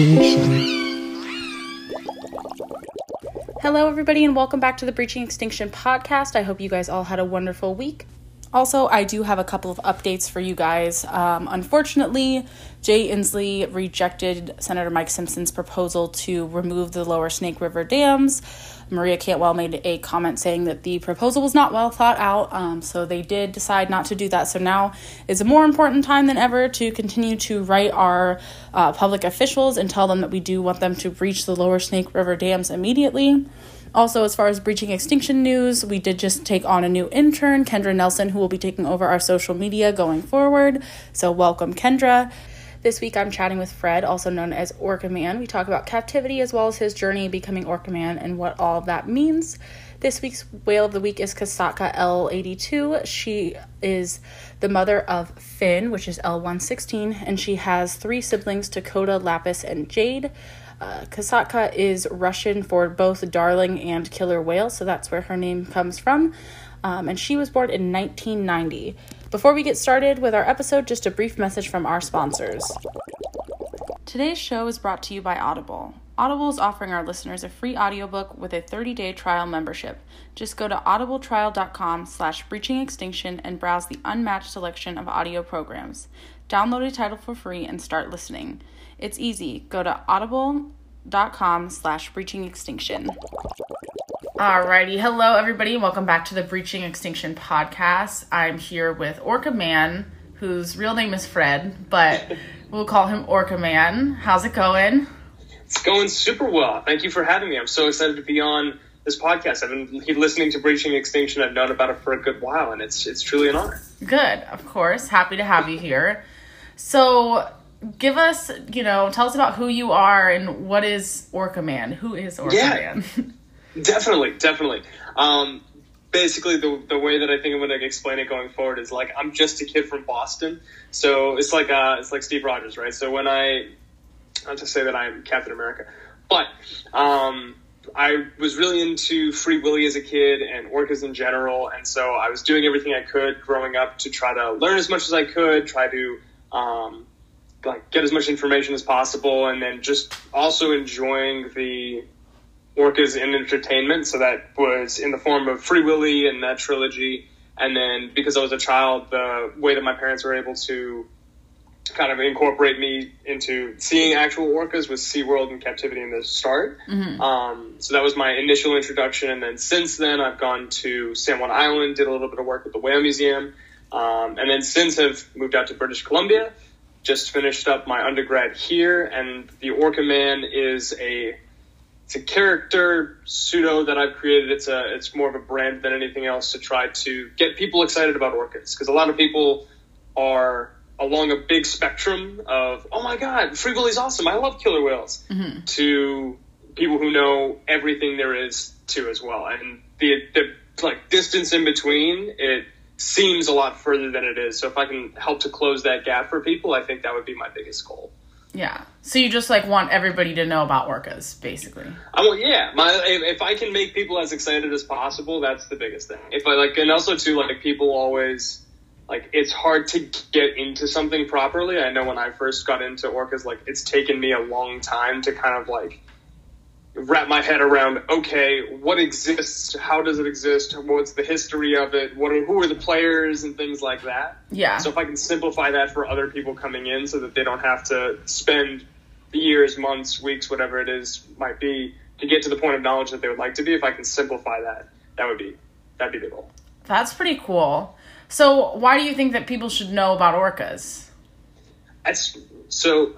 Extinction. Hello, everybody, and welcome back to the Breaching Extinction podcast. I hope you guys all had a wonderful week. Also, I do have a couple of updates for you guys. Um, unfortunately, Jay Inslee rejected Senator Mike Simpson's proposal to remove the lower Snake River dams. Maria Cantwell made a comment saying that the proposal was not well thought out, um, so they did decide not to do that. So now is a more important time than ever to continue to write our uh, public officials and tell them that we do want them to breach the lower Snake River dams immediately. Also, as far as breaching extinction news, we did just take on a new intern, Kendra Nelson, who will be taking over our social media going forward. So, welcome, Kendra. This week, I'm chatting with Fred, also known as Orca Man. We talk about captivity as well as his journey becoming Orca Man and what all that means. This week's whale of the week is Kasatka L82. She is the mother of Finn, which is L116, and she has three siblings Dakota, Lapis, and Jade. Uh, Kasatka is Russian for both darling and killer whale, so that's where her name comes from. Um, and she was born in 1990. Before we get started with our episode, just a brief message from our sponsors. Today's show is brought to you by Audible. Audible is offering our listeners a free audiobook with a 30-day trial membership. Just go to audibletrial.com slash breaching extinction and browse the unmatched selection of audio programs. Download a title for free and start listening. It's easy. Go to audible.com slash breaching extinction. Alrighty, hello everybody, welcome back to the Breaching Extinction podcast. I'm here with Orca Man, whose real name is Fred, but we'll call him Orca Man. How's it going? It's going super well. Thank you for having me. I'm so excited to be on this podcast. I've been listening to Breaching Extinction. I've known about it for a good while, and it's it's truly an honor. Good, of course. Happy to have you here. So, give us, you know, tell us about who you are and what is Orca Man. Who is Orca Yeah. Man? Definitely, definitely. Um, basically, the the way that I think I'm going to explain it going forward is like I'm just a kid from Boston, so it's like uh, it's like Steve Rogers, right? So when I not to say that I'm Captain America, but um, I was really into Free Willy as a kid and orcas in general, and so I was doing everything I could growing up to try to learn as much as I could, try to um, like get as much information as possible, and then just also enjoying the orcas in entertainment. So that was in the form of Free Willy and that trilogy, and then because I was a child, the way that my parents were able to kind of incorporate me into seeing actual orcas was SeaWorld and Captivity in the start. Um, so that was my initial introduction. And then since then, I've gone to San Juan Island, did a little bit of work with the Whale Museum. Um, and then since have moved out to British Columbia, just finished up my undergrad here. And the Orca Man is a it's a character pseudo that I've created. It's a it's more of a brand than anything else to try to get people excited about orcas because a lot of people are along a big spectrum of oh my god, Free Willy's awesome. I love killer whales. Mm-hmm. To people who know everything there is to as well, and the the like distance in between it seems a lot further than it is. So if I can help to close that gap for people, I think that would be my biggest goal. yeah. So you just like want everybody to know about orcas, basically. I want, yeah, my if, if I can make people as excited as possible, that's the biggest thing. If I like, and also too, like people always like it's hard to get into something properly. I know when I first got into orcas, like it's taken me a long time to kind of like wrap my head around. Okay, what exists? How does it exist? What's the history of it? What are, who are the players and things like that. Yeah. So if I can simplify that for other people coming in so that they don't have to spend years, months, weeks, whatever it is might be to get to the point of knowledge that they would like to be, if I can simplify that, that would be that'd be the goal. That's pretty cool. So why do you think that people should know about orcas? That's so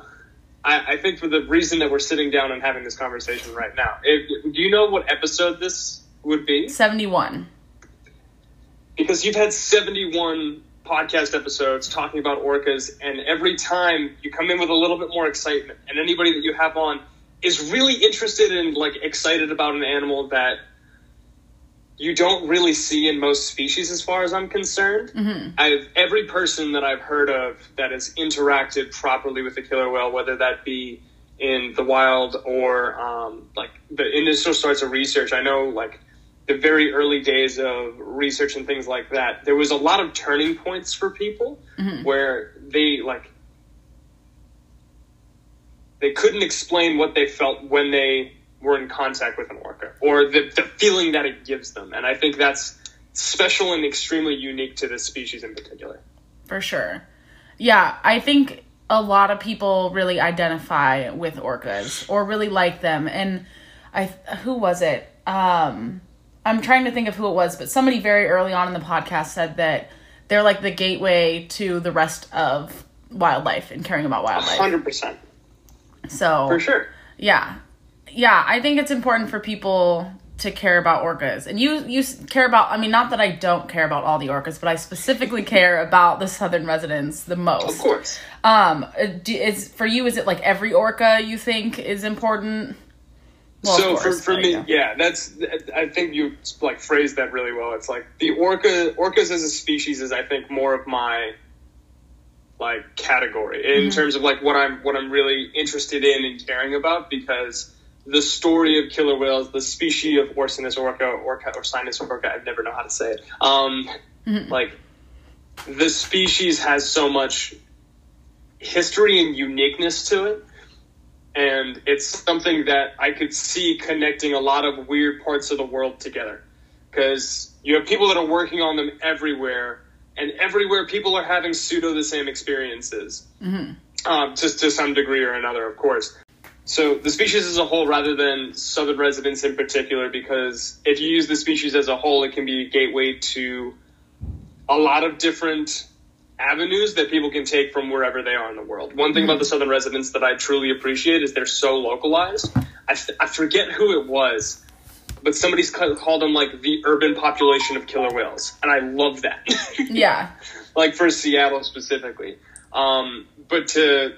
I, I think for the reason that we're sitting down and having this conversation right now. If, do you know what episode this would be? 71. Because you've had seventy one podcast episodes talking about orcas, and every time you come in with a little bit more excitement, and anybody that you have on is really interested and like excited about an animal that you don't really see in most species as far as I'm concerned. Mm-hmm. I've every person that I've heard of that has interacted properly with the killer whale, whether that be in the wild or um, like the initial starts of research. I know like the very early days of research and things like that, there was a lot of turning points for people Mm-hmm. where they like they couldn't explain what they felt when they were in contact with an orca or the, the feeling that it gives them. And I think that's special and extremely unique to this species in particular. For sure. Yeah, I think a lot of people really identify with orcas or really like them. And I who was it? Um I'm trying to think of who it was, but somebody very early on in the podcast said that they're like the gateway to the rest of wildlife and caring about wildlife. 100%. So For sure. yeah. Yeah, I think it's important for people to care about orcas. And you you care about I mean not that I don't care about all the orcas, but I specifically care about the southern residents the most. Of course. Um uh, is for you is it like every orca you think is important? Well, so for, for me, go. yeah, that's I think you like phrased that really well. It's like the orca orcas as a species is I think more of my like category in Mm-hmm. terms of like what I'm what I'm really interested in and caring about because the story of killer whales, the species of Orcinus orca, orca or Sinus orca, I never know how to say it. Um, Mm-hmm. like the species has so much history and uniqueness to it and it's something that I could see connecting a lot of weird parts of the world together. Because you have people that are working on them everywhere, and everywhere people are having pseudo the same experiences, um, just to some degree or another, of course. So the species as a whole, rather than southern residents in particular, because if you use the species as a whole, it can be a gateway to a lot of different avenues that people can take from wherever they are in the world. One thing about the southern residents that I truly appreciate is they're so localized. I, f- I forget who it was, but somebody's called them like the urban population of killer whales, and I love that. Yeah. like for Seattle specifically. Um, but to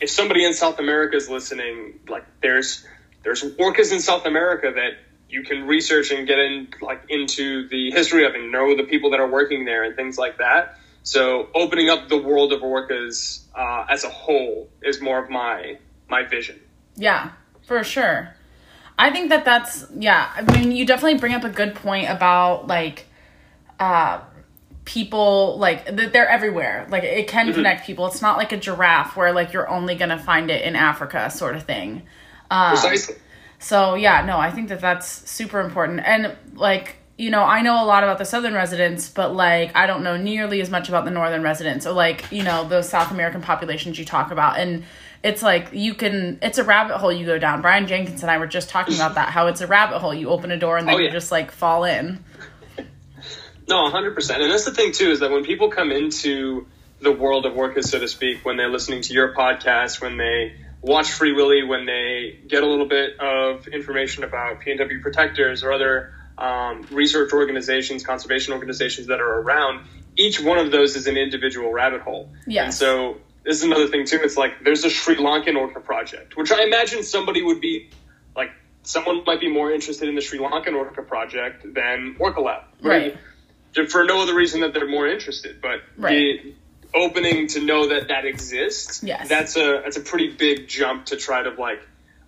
if somebody in South America is listening, like there's there's orcas in South America that you can research and get in like into the history of and know the people that are working there and things like that. So opening up the world of orcas uh, as a whole is more of my my vision. Yeah, for sure. I think that that's yeah. I mean, you definitely bring up a good point about like uh people like that they're everywhere. Like it can connect people. It's not like a giraffe where like you're only going to find it in Africa sort of thing. Um, Precisely. so yeah, no, I think that that's super important. And like, you know, I know a lot about the southern residents, but like I don't know nearly as much about the northern residents. So like, you know, those South American populations you talk about and it's like you can it's a rabbit hole you go down. Brian Jenkins and I were just talking about that how it's a rabbit hole. You open a door and then Oh, you just like fall in. No, 100%. And that's the thing, too, is that when people come into the world of orcas, so to speak, when they're listening to your podcast, when they watch Free Willy, when they get a little bit of information about PNW protectors or other um, research organizations, conservation organizations that are around, each one of those is an individual rabbit hole. Yes. And so this is another thing, too. It's like there's a Sri Lankan orca project, which I imagine somebody would be like, someone might be more interested in the Sri Lankan orca project than Orca Lab. Right. For no other reason that they're more interested, but Right. the opening to know that that exists, Yes. that's a that's a pretty big jump to try to like,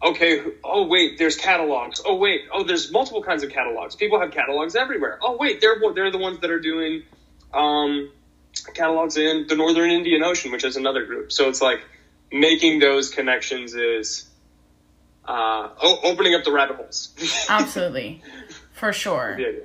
okay, oh wait, there's catalogs. Oh wait, oh there's multiple kinds of catalogs. People have catalogs everywhere. Oh wait, they're they're the ones that are doing um, catalogs in the Northern Indian Ocean, which is another group. So it's like making those connections is uh, o- opening up the rabbit holes. Absolutely. For sure. Yeah.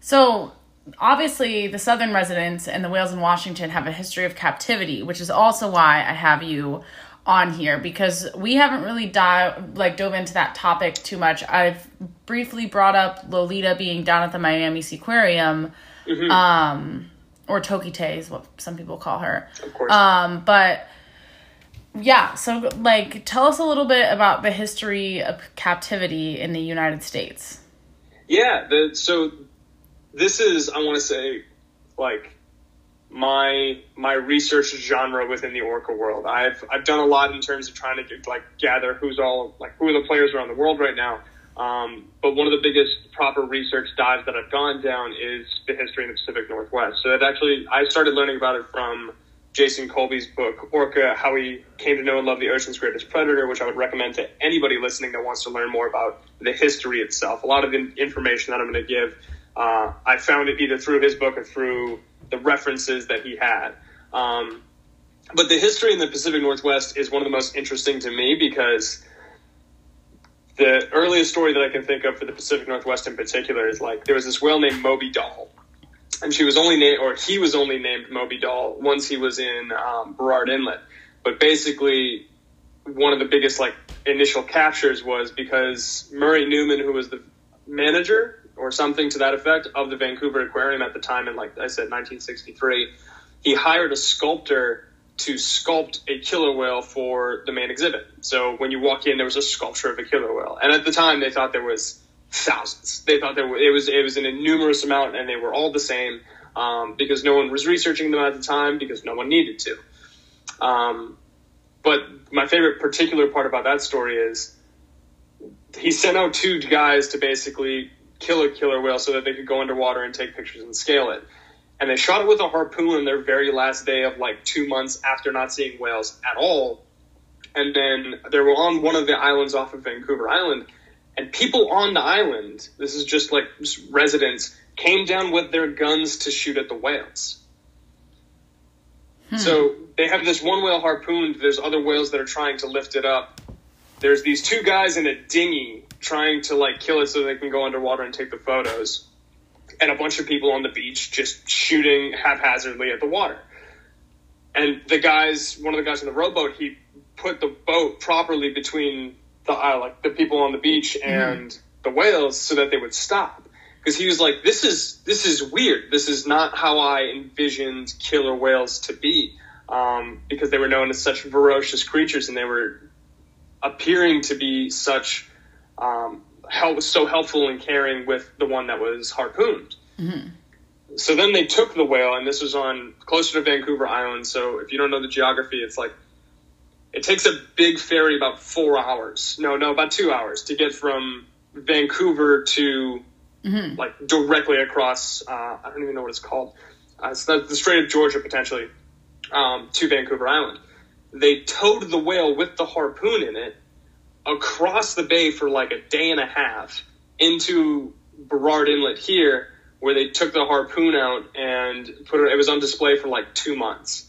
So, obviously, the southern residents and the whales in Washington have a history of captivity, which is also why I have you on here because we haven't really dive like dove into that topic too much. I've briefly brought up Lolita being down at the Miami Seaquarium, um, or Tokitae is what some people call her. Of course. Um, but yeah, so like, tell us a little bit about the history of captivity in the United States. Yeah, the, so this is I want to say like my my research genre within the orca world. I've I've done a lot in terms of trying to get, like gather who's all like who are the players around the world right now. Um, but one of the biggest proper research dives that I've gone down is the history in the Pacific Northwest. So that actually I started learning about it from Jason Colby's book Orca: How He Came to Know and Love the Ocean's Greatest Predator, which I would recommend to anybody listening that wants to learn more about the history itself. A lot of the information that I'm going to give, uh, I found it either through his book or through the references that he had. Um, but the history in the Pacific Northwest is one of the most interesting to me because the earliest story that I can think of for the Pacific Northwest in particular is like there was this whale named Moby Doll, and she was only named or he was only named Moby Doll once he was in um, Burrard Inlet. But basically, one of the biggest like initial captures was because Murray Newman, who was the manager or something to that effect of the Vancouver Aquarium at the time in like I said 1963 he hired a sculptor to sculpt a killer whale for the main exhibit. So when you walk in there was a sculpture of a killer whale. And at the time they thought there was thousands. They thought there were, it was it was an innumerous amount and they were all the same um, because no one was researching them at the time because no one needed to. Um, but my favorite particular part about that story is he sent out two guys to basically kill a killer whale so that they could go underwater and take pictures and scale it. And they shot it with a harpoon on their very last day of like two months after not seeing whales at all. And then they were on one of the islands off of Vancouver Island, and people on the island, this is just like residents, came down with their guns to shoot at the whales. Hmm. So they have this one whale harpooned. There's other whales that are trying to lift it up. There's these two guys in a dinghy trying to like kill it so they can go underwater and take the photos, and a bunch of people on the beach just shooting haphazardly at the water. And the guys, one of the guys in the rowboat, he put the boat properly between the like the people on the beach mm-hmm. and mm. the whales so that they would stop because he was like this is this is weird this is not how i envisioned killer whales to be um, because they were known as such ferocious creatures and they were appearing to be such um, help, so helpful in caring with the one that was harpooned. Mm-hmm. So then they took the whale, and this was on closer to Vancouver Island. So if you don't know the geography, it's like it takes a big ferry about four hours. No, no, about two hours to get from Vancouver to mm-hmm. like directly across. Uh, I don't even know what it's called. Uh, it's the, the Strait of Georgia potentially um, to Vancouver Island. They towed the whale with the harpoon in it across the bay for like a day and a half into Burrard Inlet here, where they took the harpoon out and put it. It was on display for like two months,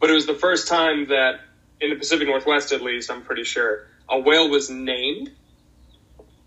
but it was the first time that in the Pacific Northwest, at least, I'm pretty sure, a whale was named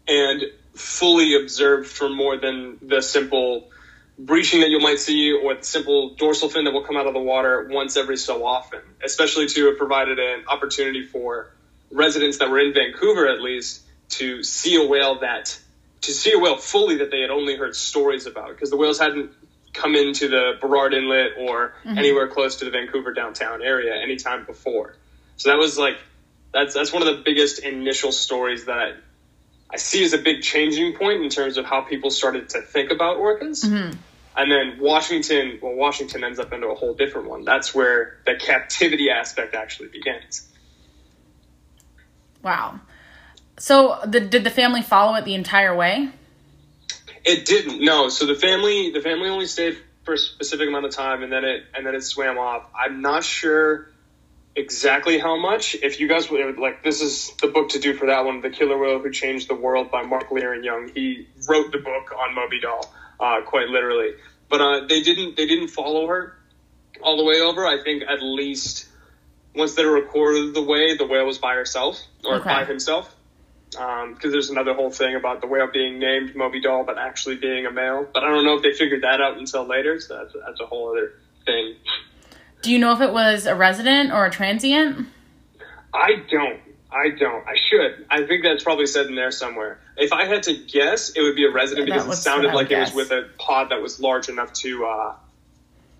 and fully observed for more than the simple breaching that you might see or the simple dorsal fin that will come out of the water once every so often, especially to have provided an opportunity for residents that were in Vancouver at least to see a whale that to see a whale fully that they had only heard stories about because the whales hadn't come into the Burrard Inlet or mm-hmm. anywhere close to the Vancouver downtown area anytime before. So that was like that's that's one of the biggest initial stories that I see as a big changing point in terms of how people started to think about orcas. Mm-hmm. And then Washington, well, Washington ends up into a whole different one. That's where the captivity aspect actually begins. Wow. So the, did the family follow it the entire way? It didn't. No. So the family the family only stayed for a specific amount of time, and then it and then it swam off. I'm not sure exactly how much. If you guys would like, this is the book to do for that one, "The Killer Whale Who Changed the World" by Mark Leiren-Young. He wrote the book on Moby Doll, uh, quite literally. But uh, they didn't they didn't follow her all the way over. I think at least once they recorded the way, the whale was by herself or okay. by himself. Because um, there's another whole thing about the whale being named Moby Doll, but actually being a male. But I don't know if they figured that out until later. So that's, that's a whole other thing. Do you know if it was a resident or a transient? I don't. I don't. I should. I think that's probably said in there somewhere. If I had to guess, it would be a resident because it sounded like guess. it was with a pod that was large enough to uh,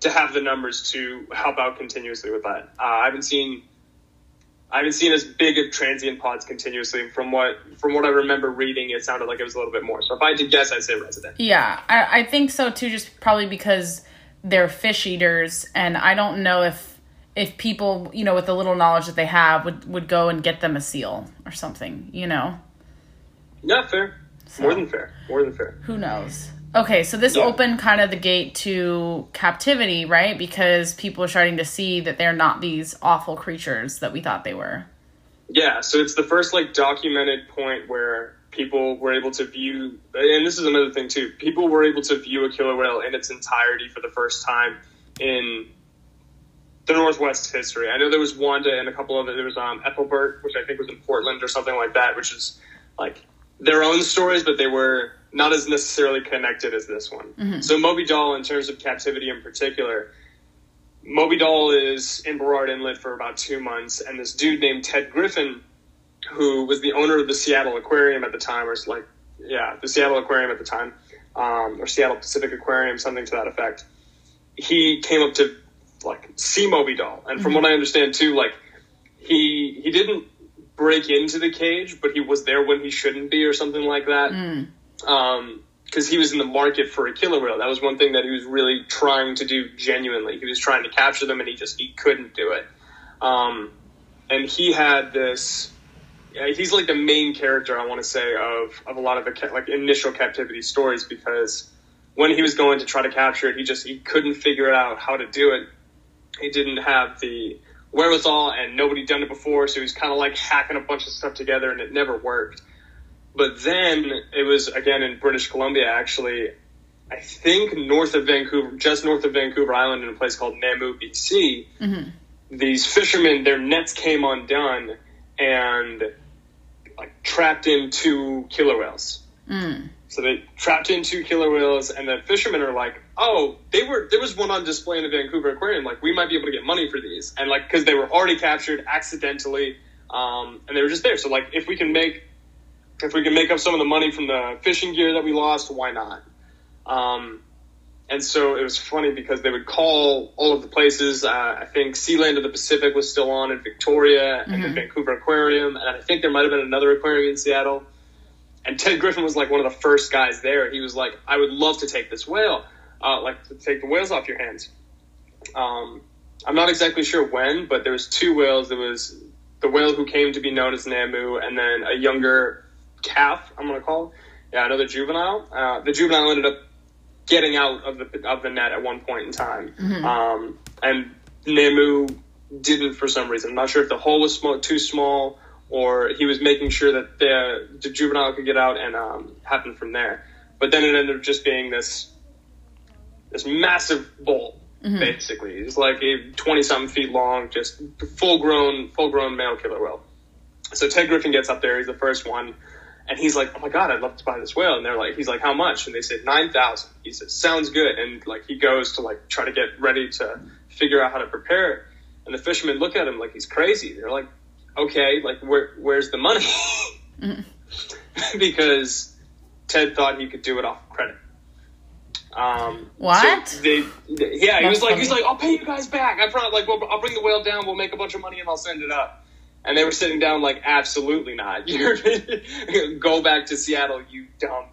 to have the numbers to help out continuously with that. Uh, I haven't seen I haven't seen as big of transient pods continuously. From what from what I remember reading, it sounded like it was a little bit more. So if I had to guess, I'd say resident. Yeah, I, I think so too. Just probably because they're fish eaters, and I don't know if if people you know with the little knowledge that they have would would go and get them a seal or something. You know, Yeah, fair. More than fair. More than fair. who knows? Okay, so this Yeah. opened kind of the gate to captivity, right? Because people are starting to see that they're not these awful creatures that we thought they were. Yeah, so it's the first like documented point where people were able to view, and this is another thing too. People were able to view a killer whale in its entirety for the first time in the Northwest history. I know there was Wanda and a couple of it. There was um, Ethelbert, which I think was in Portland or something like that, which is like their own stories, but they were not as necessarily connected as this one. So Moby Doll, in terms of captivity in particular, Moby Doll is in Burrard Inlet for about two months, and this dude named Ted Griffin, who was the owner of the Seattle Aquarium at the time, or like, yeah, the Seattle Aquarium at the time, um, or Seattle Pacific Aquarium, something to that effect. He came up to like see Moby Doll, and from what I understand too, like he he didn't break into the cage, but he was there when he shouldn't be, or something like that. Um, because he was in the market for a killer whale. That was one thing that he was really trying to do genuinely. He was trying to capture them, and he just he couldn't do it. Um, and he had this. Yeah, he's like the main character I want to say of of a lot of the like initial captivity stories because when he was going to try to capture it, he just he couldn't figure out how to do it. He didn't have the wherewithal, and nobody done it before, so he was kind of like hacking a bunch of stuff together, and it never worked. But then it was again in British Columbia, actually. I think north of Vancouver, just north of Vancouver Island, in a place called Namu, BC. Mm-hmm. These fishermen, their nets came undone and like trapped in two killer whales. So they trapped in two killer whales, and the fishermen are like, "Oh, they were there was one on display in the Vancouver Aquarium. Like, we might be able to get money for these." And like, because they were already captured accidentally, um, and they were just there. So like, if we can make if we can make up some of the money from the fishing gear that we lost, why not? Um, and so it was funny because they would call all of the places. Uh, I think Sealand of the Pacific was still on in Victoria, and the Vancouver Aquarium, and I think there might have been another aquarium in Seattle. And Ted Griffin was like one of the first guys there. He was like, "I would love to take this whale, uh, like to take the whales off your hands." Um, I'm not exactly sure when, but there was two whales. There was the whale who came to be known as Namu, and then a younger calf. I'm gonna call, yeah, another juvenile. Uh, the juvenile ended up getting out of the of the net at one point in time, um, and Namu didn't for some reason. I'm not sure if the hole was sm- too small or he was making sure that the, the juvenile could get out and um, happen from there. But then it ended up just being this this massive bull, basically. It's like a twenty something feet long, just full grown full grown male killer whale. So Ted Griffin gets up there. He's the first one, and he's like, "Oh my god, I'd love to buy this whale." And they're like, "He's like, how much?" And they said nine thousand. He says, "Sounds good." And like he goes to like try to get ready to figure out how to prepare it. And the fishermen look at him like he's crazy. They're like, "Okay, like where where's the money?" because Ted thought he could do it off credit. Um, What? so they, they- yeah, he was like, he's like, I'll pay you guys back. I promise. Like, we'll, I'll bring the whale down. We'll make a bunch of money and I'll send it up. And they were sitting down like, absolutely not. You're go back to Seattle, you dumb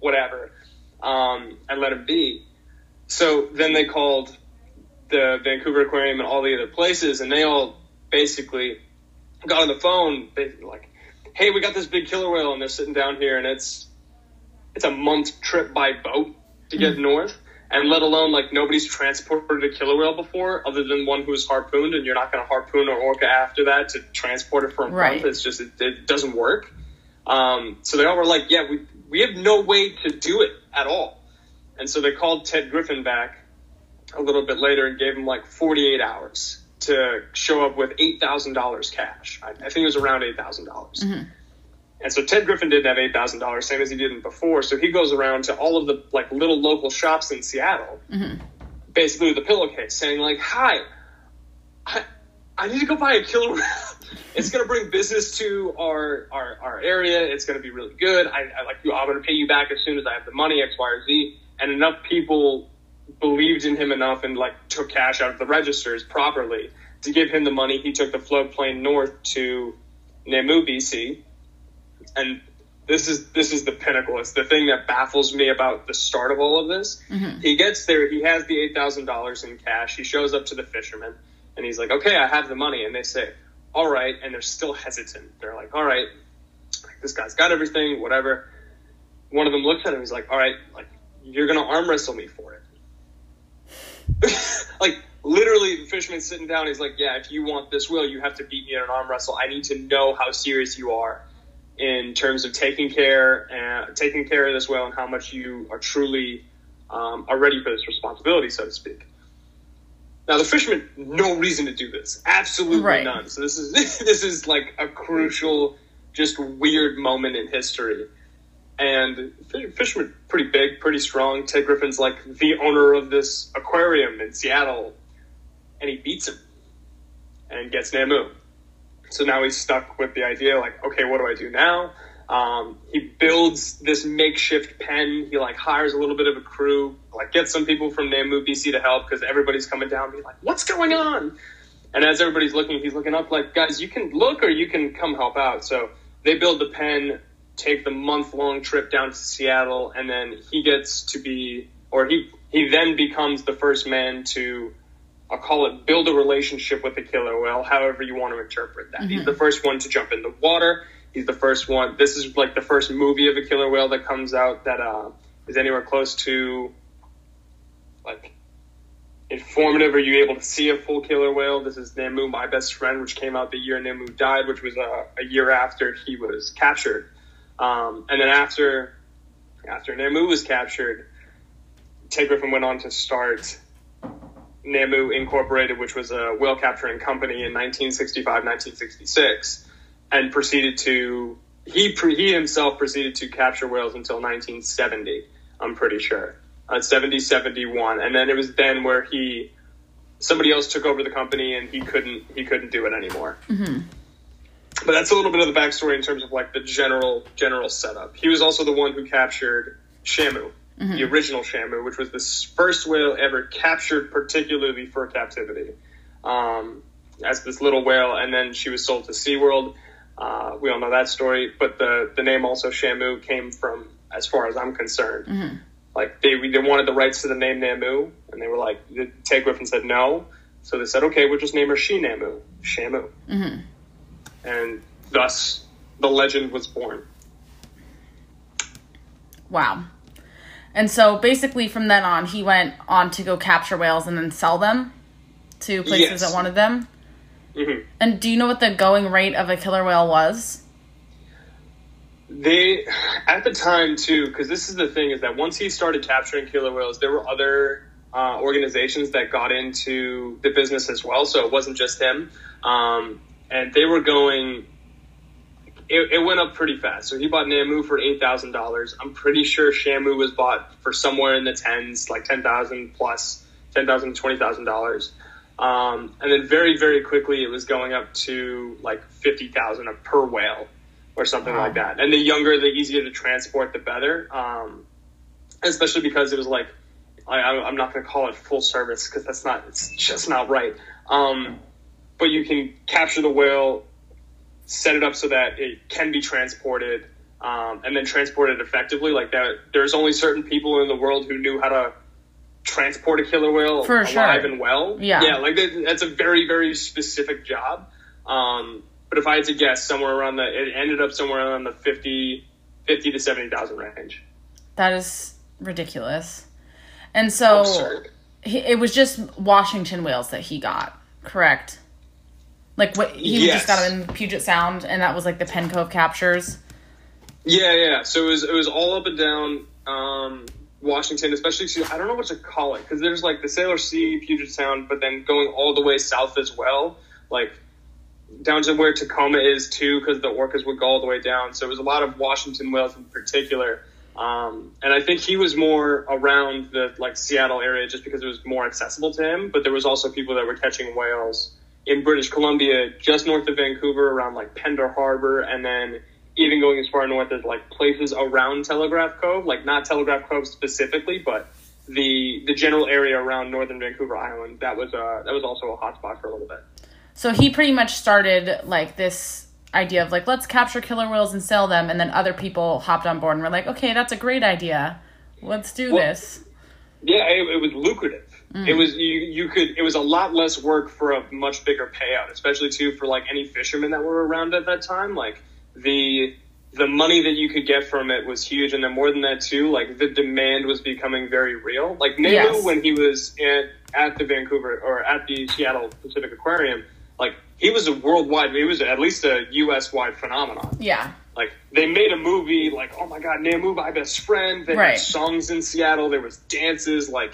whatever, um, and let him be. So then they called the Vancouver Aquarium and all the other places, and they all basically got on the phone. They like, hey, we got this big killer whale, and they're sitting down here, and it's it's a month trip by boat to get north, and let alone like nobody's transported a killer whale before, other than one who's harpooned, and you're not going to harpoon an orca after that to transport it for a Right. month. It's just it, it doesn't work. Um, so they all were like, yeah, we we have no way to do it at all, and so they called Ted Griffin back a little bit later and gave him like 48 hours to show up with $8,000 cash. I, I think it was around $8,000. dollars And so Ted Griffin didn't have $8,000, same as he didn't before. So he goes around to all of the like little local shops in Seattle, mm-hmm. basically with a pillowcase saying like, hi, I, I need to go buy a killer whale. it's going to bring business to our, our, our area. It's going to be really good. I, I like you. I'm going to pay you back as soon as I have the money, X, Y, or Z. And enough people believed in him enough and like took cash out of the registers properly to give him the money. He took the float plane north to Namu, BC, and this is this is the pinnacle. It's the thing that baffles me about the start of all of this. Mm-hmm. He gets there. He has the eight thousand dollars in cash. He shows up to the fishermen, and he's like, "Okay, I have the money." And they say, "All right," and they're still hesitant. They're like, "All right, this guy's got everything. Whatever." One of them looks at him. He's like, "All right, like you're gonna arm wrestle me for it." like literally, the fisherman's sitting down. He's like, "Yeah, if you want this will, you have to beat me in an arm wrestle. I need to know how serious you are." In terms of taking care and taking care of this whale and how much you are truly um, are ready for this responsibility, so to speak. Now the fisherman, no reason to do this, absolutely Right. none. So this is this is like a crucial, just weird moment in history. And fi- fisherman, pretty big, pretty strong. Ted Griffin's like the owner of this aquarium in Seattle, and he beats him and gets Namu. So now he's stuck with the idea, like, okay, what do I do now? Um, he builds this makeshift pen. He like hires a little bit of a crew, like gets some people from Namu, BC to help because everybody's coming down, being like, what's going on? And as everybody's looking, he's looking up, like, guys, you can look or you can come help out. So they build the pen, take the month long trip down to Seattle, and then he gets to be, or he he then becomes the first man to I'll call it build a relationship with the killer whale, however you want to interpret that. He's the first one to jump in the water. He's the first one. This is like the first movie of a killer whale that comes out that uh, is anywhere close to like informative. Are you able to see a full killer whale? This is Namu, my best friend, which came out the year Namu died, which was uh, a year after he was captured. Um, and then after after Namu was captured, Ted Griffin went on to start Namu Incorporated, which was a whale capturing company in 1965, 1966, and proceeded to he he himself proceeded to capture whales until 1970. I'm pretty sure, uh, 70, 71, and then it was then where he somebody else took over the company and he couldn't he couldn't do it anymore. But that's a little bit of the backstory in terms of like the general general setup. He was also the one who captured Shamu, the original Shamu, which was the first whale ever captured, particularly for captivity, um, as this little whale, and then she was sold to SeaWorld. Uh, we all know that story, but the the name also Shamu came from, as far as I'm concerned, like they they wanted the rights to the name Namu, and they were like, Ted Griffin said no, so they said okay, we'll just name her She Namu, Shamu. And thus the legend was born. Wow. And so basically from then on, he went on to go capture whales and then sell them to places Yes. that wanted them. Mhm. And do you know what the going rate of a killer whale was? They, at the time too, because this is the thing is that once he started capturing killer whales, there were other uh, organizations that got into the business as well. So it wasn't just him, um, and they were going. It, it went up pretty fast. So he bought Namu for eight thousand dollars. I'm pretty sure Shamu was bought for somewhere in the tens, like ten thousand plus, ten thousand, twenty thousand dollars. Um, and then very, very quickly, it was going up to like fifty thousand per whale or something Wow. like that. And the younger, the easier to transport, the better. Um, especially because it was like, I, I- I'm not going to call it full service because that's not, it's just not right. Um, but you can capture the whale, set it up so that it can be transported, um, and then transported effectively. Like that, there's only certain people in the world who knew how to transport a killer whale For alive sure. and well. Yeah. yeah, like that, that's a very, very specific job. Um, but if I had to guess, somewhere around the, it ended up somewhere around the 50, 50 to seventy thousand range. That is ridiculous. And so he, it was just Washington whales that he got, correct? Like what he Yes. just got them in Puget Sound, and that was like the Penn Cove captures. Yeah, yeah. So it was it was all up and down um, Washington, especially. To, I don't know what to call it because there's like the Salish Sea, Puget Sound, but then going all the way south as well, like down to where Tacoma is too, because the orcas would go all the way down. So it was a lot of Washington whales in particular. Um, and I think he was more around the like Seattle area just because it was more accessible to him. But there was also people that were catching whales in British Columbia, just north of Vancouver, around like Pender Harbor, and then even going as far north as like places around Telegraph Cove, like not Telegraph Cove specifically, but the the general area around northern Vancouver Island. That was uh that was also a hotspot for a little bit. So he pretty much started like this idea of like let's capture killer whales and sell them, and then other people hopped on board and were like, okay, that's a great idea. Let's do Well- this. Yeah, it, it was lucrative. It was you. You could. It was a lot less work for a much bigger payout, especially too for like any fishermen that were around at that time. Like the the money that you could get from it was huge, and then more than that too, like the demand was becoming very real. Like Namu Yes. when he was at at the Vancouver or at the Seattle Pacific Aquarium, like he was a worldwide. He was at least a U.S. wide phenomenon. Yeah. Like they made a movie, like oh my god, Namu, my best friend. They Right. had songs in Seattle. There was dances. Like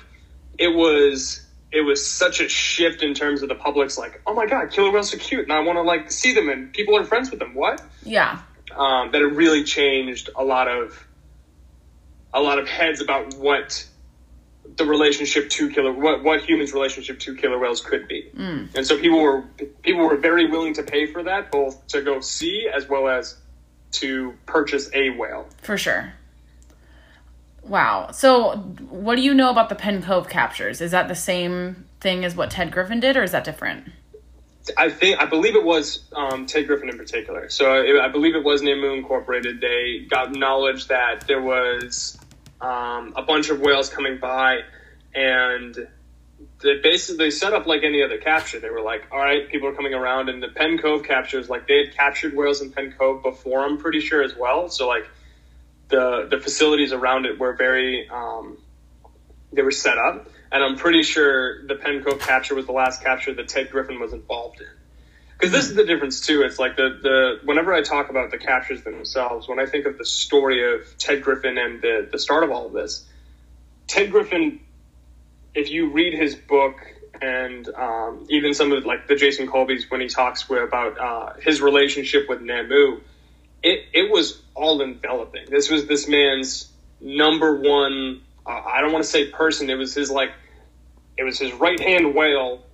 it was, it was such a shift in terms of the public's like, oh my god, killer whales are cute, and I want to like see them, and people are friends with them. What? Yeah. Um, that it really changed a lot of, a lot of heads about what the relationship to killer, what what humans' relationship to killer whales could be. And so people were people were very willing to pay for that, both to go see as well as to purchase a whale. For sure. Wow. So, what do you know about the Penn Cove captures? Is that the same thing as what Ted Griffin did, or is that different? I think I believe it was um, Ted Griffin in particular. So it, I believe it was Namu Incorporated. They got knowledge that there was um, a bunch of whales coming by, and they basically set up like any other capture. They were like, "All right, people are coming around," and the Penn Cove captures like they had captured whales in Penn Cove before. I'm pretty sure as well. So like the the facilities around it were very um, they were set up, and I'm pretty sure the Penn Cove capture was the last capture that Ted Griffin was involved in. Because this is the difference too. It's like the the whenever I talk about the captures themselves, when I think of the story of Ted Griffin and the the start of all of this, Ted Griffin, if you read his book and um, even some of like the Jason Colby's when he talks with, about uh, his relationship with Namu, it it was all enveloping. This was this man's number one. Uh, I don't want to say person. It was his like, it was his right hand whale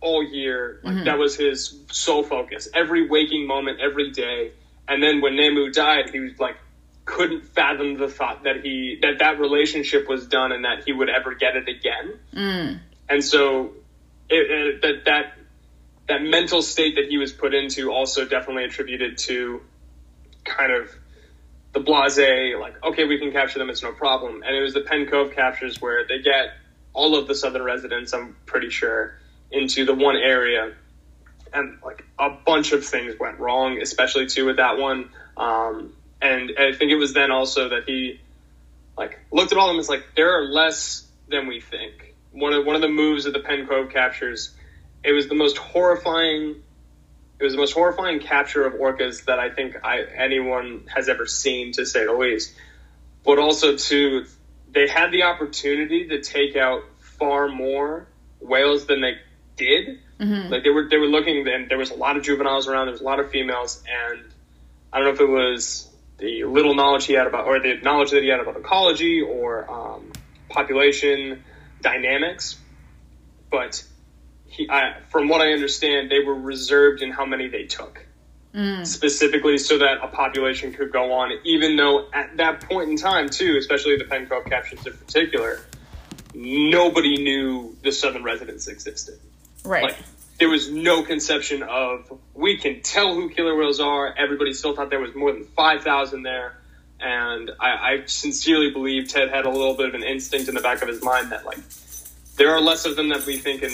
all year. Like, That was his sole focus. Every waking moment, every day. And then when Namu died, he was like couldn't fathom the thought that he that that relationship was done and that he would ever get it again. And so it, it, that that that mental state that he was put into also definitely attributed to kind of the blase, like, okay, we can capture them, it's no problem. And it was the Penn Cove captures where they get all of the southern residents, I'm pretty sure, into the one area. And like a bunch of things went wrong, especially too with that one. Um, and I think it was then also that he like looked at all of them and was like, there are less than we think. One of one of the moves of the Penn Cove captures, it was the most horrifying it was the most horrifying capture of orcas that I think I, anyone has ever seen, to say the least. But also, too, they had the opportunity to take out far more whales than they did. Like they were, they were looking, and there was a lot of juveniles around. There was a lot of females, and I don't know if it was the little knowledge he had about, or the knowledge that he had about ecology or um, population dynamics, but he, I, from what I understand, they were reserved in how many they took, mm. specifically so that a population could go on. Even though at that point in time, too, especially the Penn Cove captions in particular, nobody knew the southern residents existed. Right. Like there was no conception of we can tell who killer whales are. Everybody still thought there was more than five thousand there. And I, I sincerely believe Ted had a little bit of an instinct in the back of his mind that like there are less of them that we think and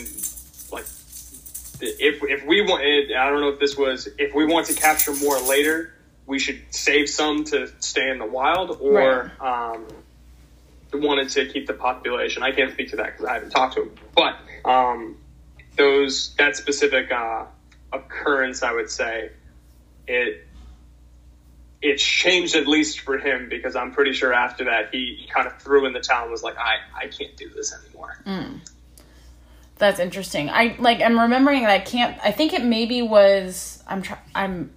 if if we want I don't know if this was if we want to capture more later, we should save some to stay in the wild or um wanted to keep the population. I can't speak to that because I haven't talked to him. But um, those that specific uh, occurrence, I would say, it it's changed at least for him because I'm pretty sure after that he, he kind of threw in the towel and was like, I I can't do this anymore. That's interesting. I like. I'm remembering that I can't. I think it maybe was. I'm. Try, I'm.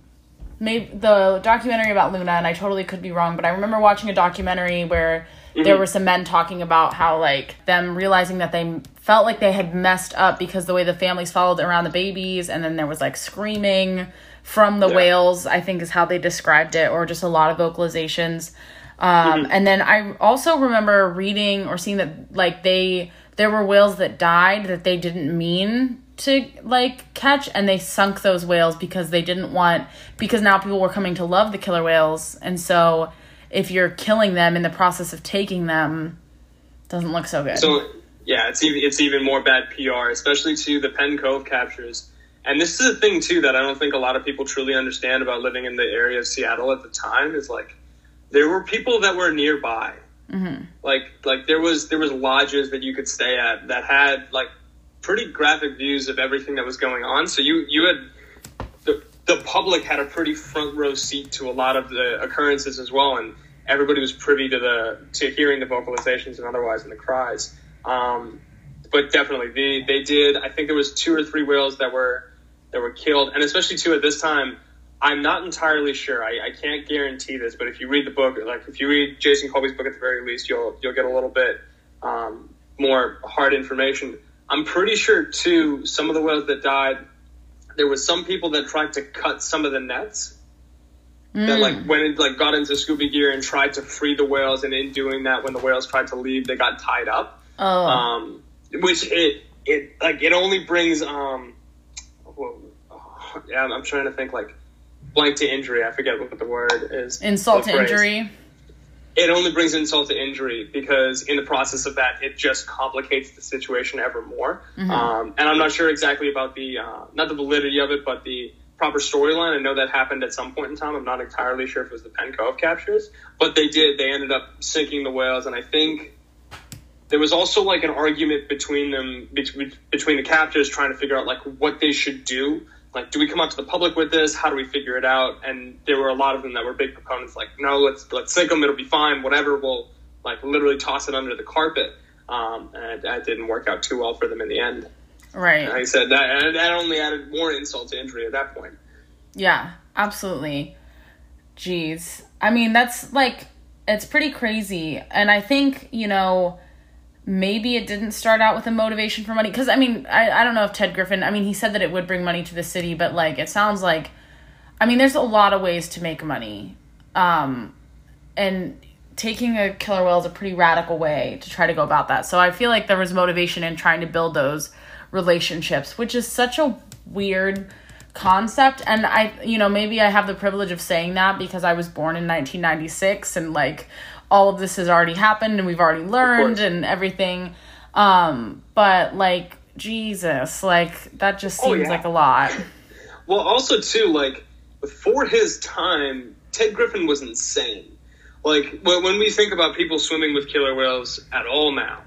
Maybe the documentary about Luna, and I totally could be wrong, but I remember watching a documentary where there were some men talking about how like them realizing that they felt like they had messed up because the way the families followed around the babies, and then there was like screaming from the Yeah. whales. I think is how they described it, or just a lot of vocalizations. Um, And then I also remember reading or seeing that like they there were whales that died that they didn't mean to like catch and they sunk those whales because they didn't want because now people were coming to love the killer whales and so if you're killing them in the process of taking them doesn't look so good. So yeah, it's even it's even more bad PR, especially to the Penn Cove captures. And this is a thing too that I don't think a lot of people truly understand about living in the area of Seattle at the time is like there were people that were nearby. Mm-hmm. Like like there was there was lodges that you could stay at that had like pretty graphic views of everything that was going on. So you you had the the public had a pretty front row seat to a lot of the occurrences as well, and everybody was privy to the to hearing the vocalizations and otherwise and the cries. Um, but definitely, they they did. I think there was two or three whales that were that were killed, and especially two at this time. I'm not entirely sure. I, I can't guarantee this, but if you read the book, like if you read Jason Colby's book at the very least, you'll you'll get a little bit um, more hard information. I'm pretty sure too. Some of the whales that died, there was some people that tried to cut some of the nets. That like went in, like got into scuba gear and tried to free the whales, and in doing that, when the whales tried to leave, they got tied up. Oh. Um, which it it like it only brings um, well, oh, yeah, I'm trying to think like blank to injury. I forget what the word is. Insult to injury. It only brings insult to injury because in the process of that, it just complicates the situation ever more. Um, and I'm not sure exactly about the uh, not the validity of it, but the proper storyline. I know that happened at some point in time. I'm not entirely sure if it was the Penn Cove captures, but they did. They ended up sinking the whales, and I think there was also like an argument between them between between the captors trying to figure out like what they should do like do we come out to the public with this how do we figure it out and there were a lot of them that were big proponents like no let's let's sink them it'll be fine whatever we'll like literally toss it under the carpet um, and that didn't work out too well for them in the end Right. like i said that and that only added more insult to injury at that point Yeah, absolutely. Jeez. I mean, that's like, it's pretty crazy. And I think, you know, maybe it didn't start out with a motivation for money. Because, I mean, I, I don't know if Ted Griffin, I mean, he said that it would bring money to the city, but like, it sounds like, I mean, there's a lot of ways to make money. Um, and taking a killer whale is a pretty radical way to try to go about that. So I feel like there was motivation in trying to build those relationships, which is such a weird concept and I you know maybe I have the privilege of saying that because I was born in 1996 and like all of this has already happened and we've already learned and everything um but like Jesus like that just Oh, seems yeah. like a lot Well, also too, like for his time, Ted Griffin was insane. Like when, when we think about people swimming with killer whales at all now,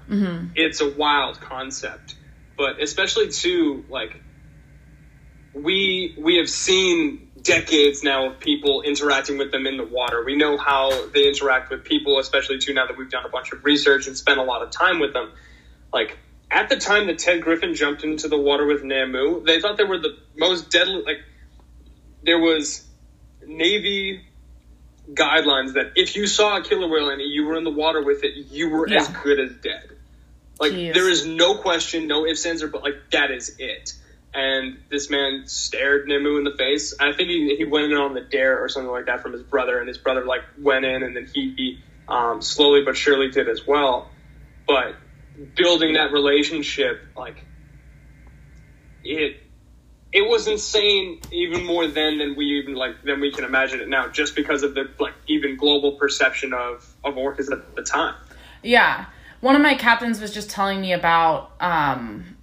it's a wild concept. But especially too, like we we have seen decades now of people interacting with them in the water. We know how they interact with people, especially too now that we've done a bunch of research and spent a lot of time with them. Like at the time that Ted Griffin jumped into the water with Namu, they thought they were the most deadly. Like there was Navy guidelines that if you saw a killer whale and you were in the water with it, you were as good as dead. Like Jeez. there is no question, no ifs, ands, or but like that is it. And this man stared Namu in the face. I think he, he went in on the dare or something like that from his brother, and his brother like went in, and then he, he um, slowly but surely did as well. But building that relationship, like it, it was insane even more then than we even like than we can imagine it now, just because of the like even global perception of of orcas at the time. Yeah. One of my captains was just telling me about um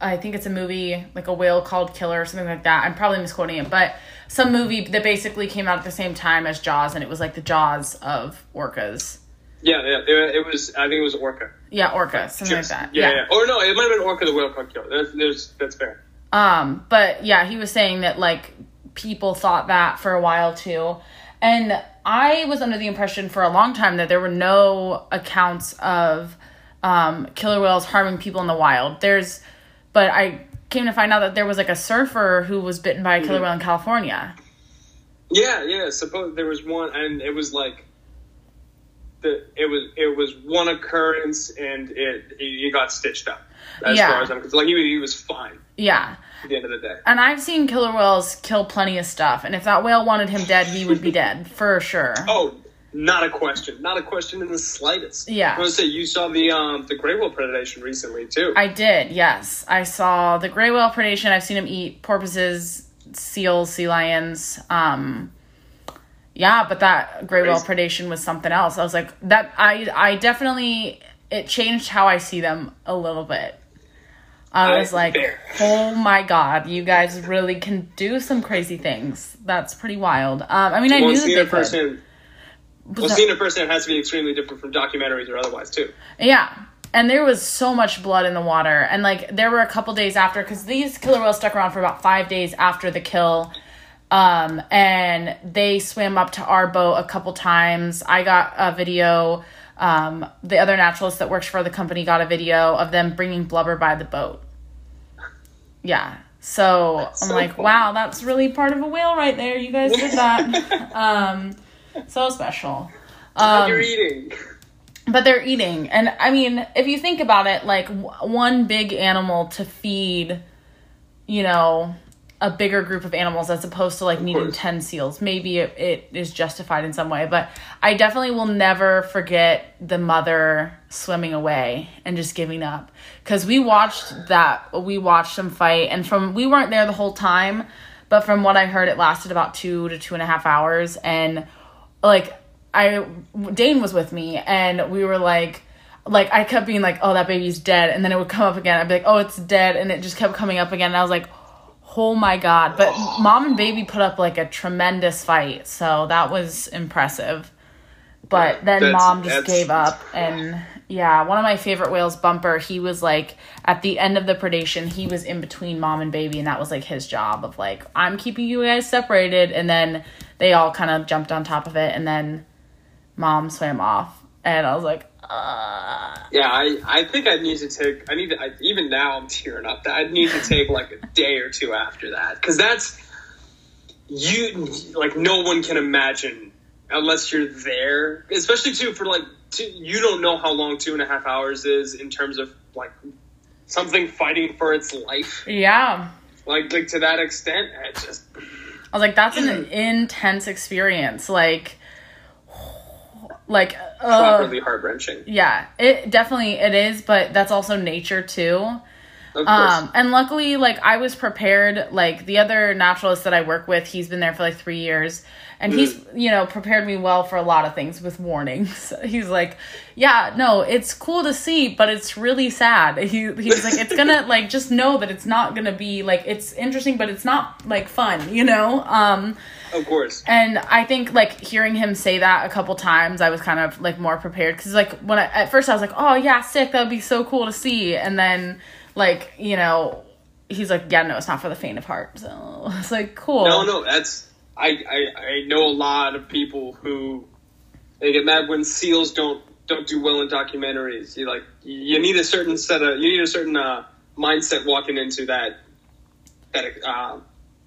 I think it's a movie like a whale called Killer or something like that. I'm probably misquoting it, but some movie that basically came out at the same time as Jaws and it was like the Jaws of orcas. Yeah, yeah, it, it was. I think it was orca. Yeah, orca, something Just- like that. Yeah, yeah, Or no, it might have been orca the whale called killer. That's there's, that's fair. Um, but yeah, he was saying that like people thought that for a while too. And I was under the impression for a long time that there were no accounts of um, killer whales harming people in the wild. There's, but I came to find out that there was like a surfer who was bitten by a killer mm-hmm. whale in California. Yeah, yeah. Suppose there was one, and it was like the it was it was one occurrence, and it he, he got stitched up. As Yeah. far as I'm concerned, like he, he was fine Yeah. at the end of the day. And I've seen killer whales kill plenty of stuff. And if that whale wanted him dead, he would be dead for sure. Oh, not a question, not a question in the slightest. Yeah. I to say you saw the um the gray whale predation recently too. I did, yes. I saw the gray whale predation. I've seen him eat porpoises, seals, sea lions. Um, yeah, but that gray whale predation was something else. I was like, that. I I definitely it changed how I see them a little bit. I I- was like, fair. oh my god, you guys really can do some crazy things. That's pretty wild. Um, I mean, I knew that they could. Firsthand. Well, So- seeing it firsthand has to be extremely different from documentaries or otherwise too. Yeah. And there was so much blood in the water. And like there were a couple days after cuz these killer whales stuck around for about 5 days after the kill. Um and they swam up to our boat a couple times. I got a video um the other naturalist that works for the company got a video of them bringing blubber by the boat. Yeah. So I'm so like, fun. wow, that's really part of a whale right there. You guys did that. um so special. Um, You're eating. but they're eating and i mean if you think about it like w- one big animal to feed you know a bigger group of animals as opposed to like needing course. 10 seals maybe it, it is justified in some way but i definitely will never forget the mother swimming away and just giving up because we watched that we watched them fight and from we weren't there the whole time but from what i heard it lasted about two to two and a half hours and like I Dane was with me and we were like like I kept being like, Oh, that baby's dead and then it would come up again. I'd be like, Oh, it's dead and it just kept coming up again and I was like, Oh my god. But mom and baby put up like a tremendous fight, so that was impressive. But then That's- mom just gave up and yeah, one of my favorite whales, Bumper, he was like at the end of the predation, he was in between mom and baby, and that was like his job of like, I'm keeping you guys separated. And then they all kind of jumped on top of it, and then mom swam off. And I was like, uh, Yeah, I, I think I need to take. I need to. I, even now, I'm tearing up. That I need to take like a day or two after that because that's you. Like no one can imagine unless you're there. Especially too for like two, you don't know how long two and a half hours is in terms of like something fighting for its life. yeah. Like like to that extent, it just I was like, that's an intense experience. Like, like, uh, properly heart wrenching. yeah, it definitely it is, but that's also nature too. Um, and luckily, like I was prepared. Like the other naturalist that I work with, he's been there for like three years, and he's you know prepared me well for a lot of things with warnings. He's like, yeah, no, it's cool to see, but it's really sad. He he's like, it's gonna like just know that it's not gonna be like it's interesting, but it's not like fun, you know. Um, of course. and I think like hearing him say that a couple times, I was kind of like more prepared because like when I at first I was like, oh yeah, sick, that would be so cool to see, and then like you know he's like, yeah, no, it's not for the faint of heart. So it's like cool. No, no, that's I, I I know a lot of people who they get mad when seals don't don't do well in documentaries. You like you need a certain set of you need a certain uh, mindset walking into that that uh,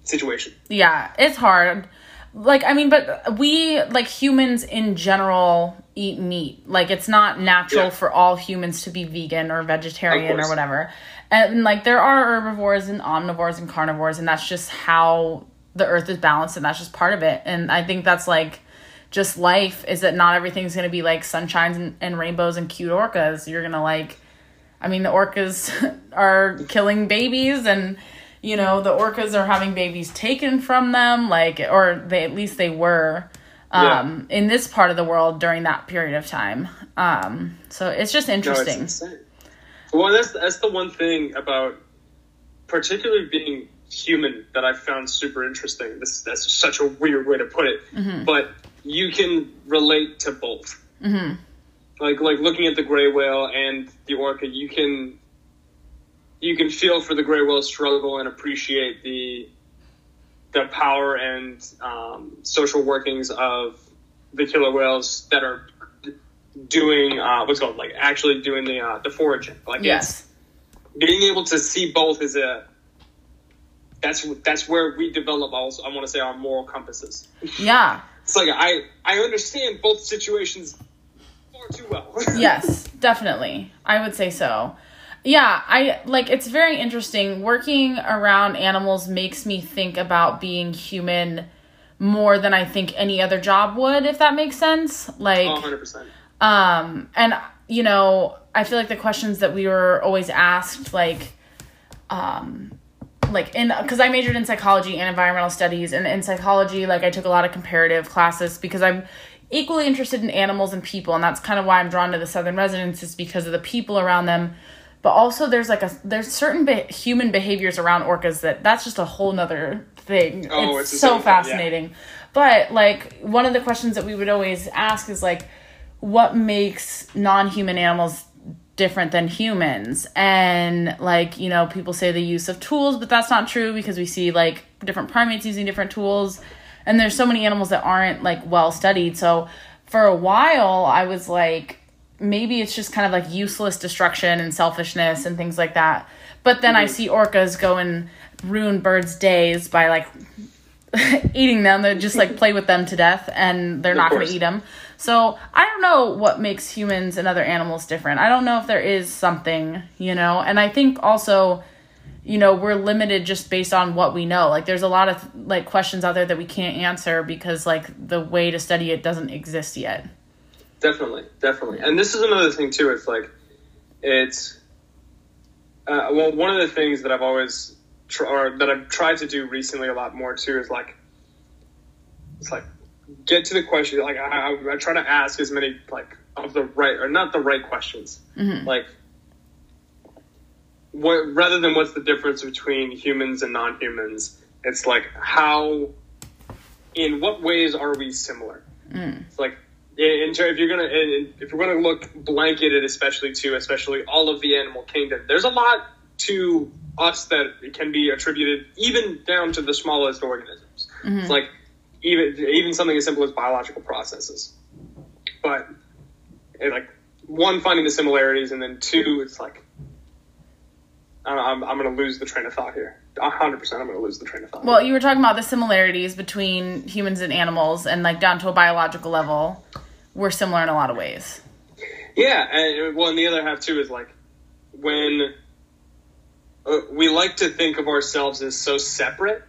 situation. Yeah, it's hard. Like I mean, but we like humans in general eat meat. Like it's not natural Yeah. for all humans to be vegan or vegetarian or whatever. And like there are herbivores and omnivores and carnivores, and that's just how the earth is balanced, and that's just part of it. And I think that's like just life is that not everything's gonna be like sunshines and, and rainbows and cute orcas. You're gonna like I mean, the orcas are killing babies, and you know the orcas are having babies taken from them, like, or they at least they were um, in this part of the world during that period of time. Um, so it's just No, it's interesting. Well, that's that's the one thing about particularly being human that I found super interesting. This that's such a weird way to put it, Mm-hmm. but you can relate to both. hmm like like looking at the gray whale and the orca, you can you can feel for the gray whale struggle and appreciate the the power and um, social workings of the killer whales that are doing uh, what's called like actually doing the uh, the foraging. Like Yes. being able to see both is a that's that's where we develop also I want to say our moral compasses. Yeah. It's like I I understand both situations far too well. yes, definitely. I would say so. Yeah, I like it's very interesting. Working around animals makes me think about being human more than I think any other job would, if that makes sense. Like, Oh, 100%. um, and you know, I feel like the questions that we were always asked, like, um, like in because I majored in psychology and environmental studies, and in psychology, like I took a lot of comparative classes because I'm equally interested in animals and people, and that's kind of why I'm drawn to the southern residents is because of the people around them. But also, there's like a there's certain be- human behaviors around orcas that that's just a whole nother thing. Oh, it's, it's so separate- yeah. fascinating. But like one of the questions that we would always ask is like, what makes non-human animals different than humans? And like you know, people say the use of tools, but that's not true because we see like different primates using different tools, and there's so many animals that aren't like well studied. So for a while, I was like, maybe it's just kind of like useless destruction and selfishness and things like that. But then I mm-hmm. see orcas go and ruin birds' days by like eating them. They just like play with them to death and they're Of not going to eat them. So I don't know what makes humans and other animals different. I don't know if there is something, you know. And I think also, you know, we're limited just based on what we know. Like there's a lot of like questions out there that we can't answer because like the way to study it doesn't exist yet. Definitely, definitely. And this is another thing too. It's like, it's uh, well, one of the things that I've always tr- or that I've tried to do recently a lot more too is like, it's like get to the question. Like I, I, I try to ask as many like of the right or not the right questions. Mm-hmm. Like, what rather than what's the difference between humans and non-humans? It's like how, in what ways are we similar? Mm. It's like in, if you're gonna if you're gonna look blanketed, especially to especially all of the animal kingdom, there's a lot to us that can be attributed even down to the smallest organisms. Mm-hmm. It's like even even something as simple as biological processes. But and like one, finding the similarities, and then two, it's like I don't know, I'm I'm gonna lose the train of thought here. hundred percent, I'm gonna lose the train of thought. Well, you were talking about the similarities between humans and animals and like down to a biological level. We're similar in a lot of ways. Yeah, and eh, well, and the other half too is like when uh, we like to think of ourselves as so separate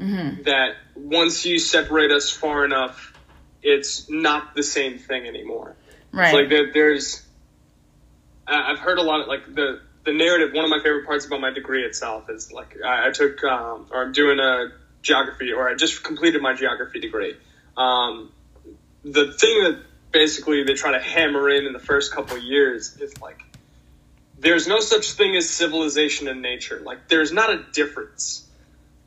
mm-hmm. that once you separate us far enough, it's not the same thing anymore. Right. It's like there, there's, I've heard a lot of like the the narrative. One of my favorite parts about my degree itself is like I, I took um, or I'm doing a geography or I just completed my geography degree. Um, the thing that basically they try to hammer in in the first couple of years is like there's no such thing as civilization and nature. Like there's not a difference.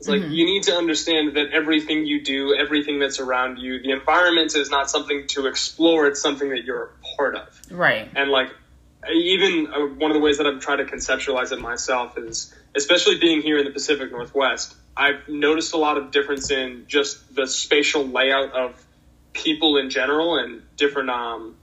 It's like you need to understand that everything you do, everything that's around you, the environment is not something to explore. It's something that you're a part of. right. And like, even uh, one of the ways that I've tried to conceptualize it myself is, especially being here in the Pacific Northwest, I've noticed a lot of difference in just the spatial layout of people in general and different um,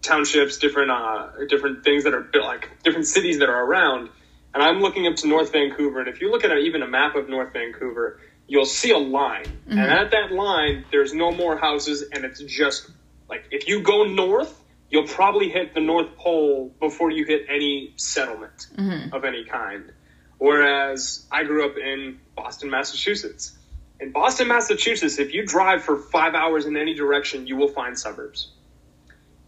townships, different uh, different things that are built, like different cities that are around. And I'm looking up to North Vancouver, and if you look at a, even a map of North Vancouver, you'll see a line, and mm-hmm. at that line, there's no more houses, and it's just like if you go north, you'll probably hit the North Pole before you hit any settlement mm-hmm. of any kind. Whereas I grew up in Boston, Massachusetts. In Boston, Massachusetts, if you drive for five hours in any direction, you will find suburbs.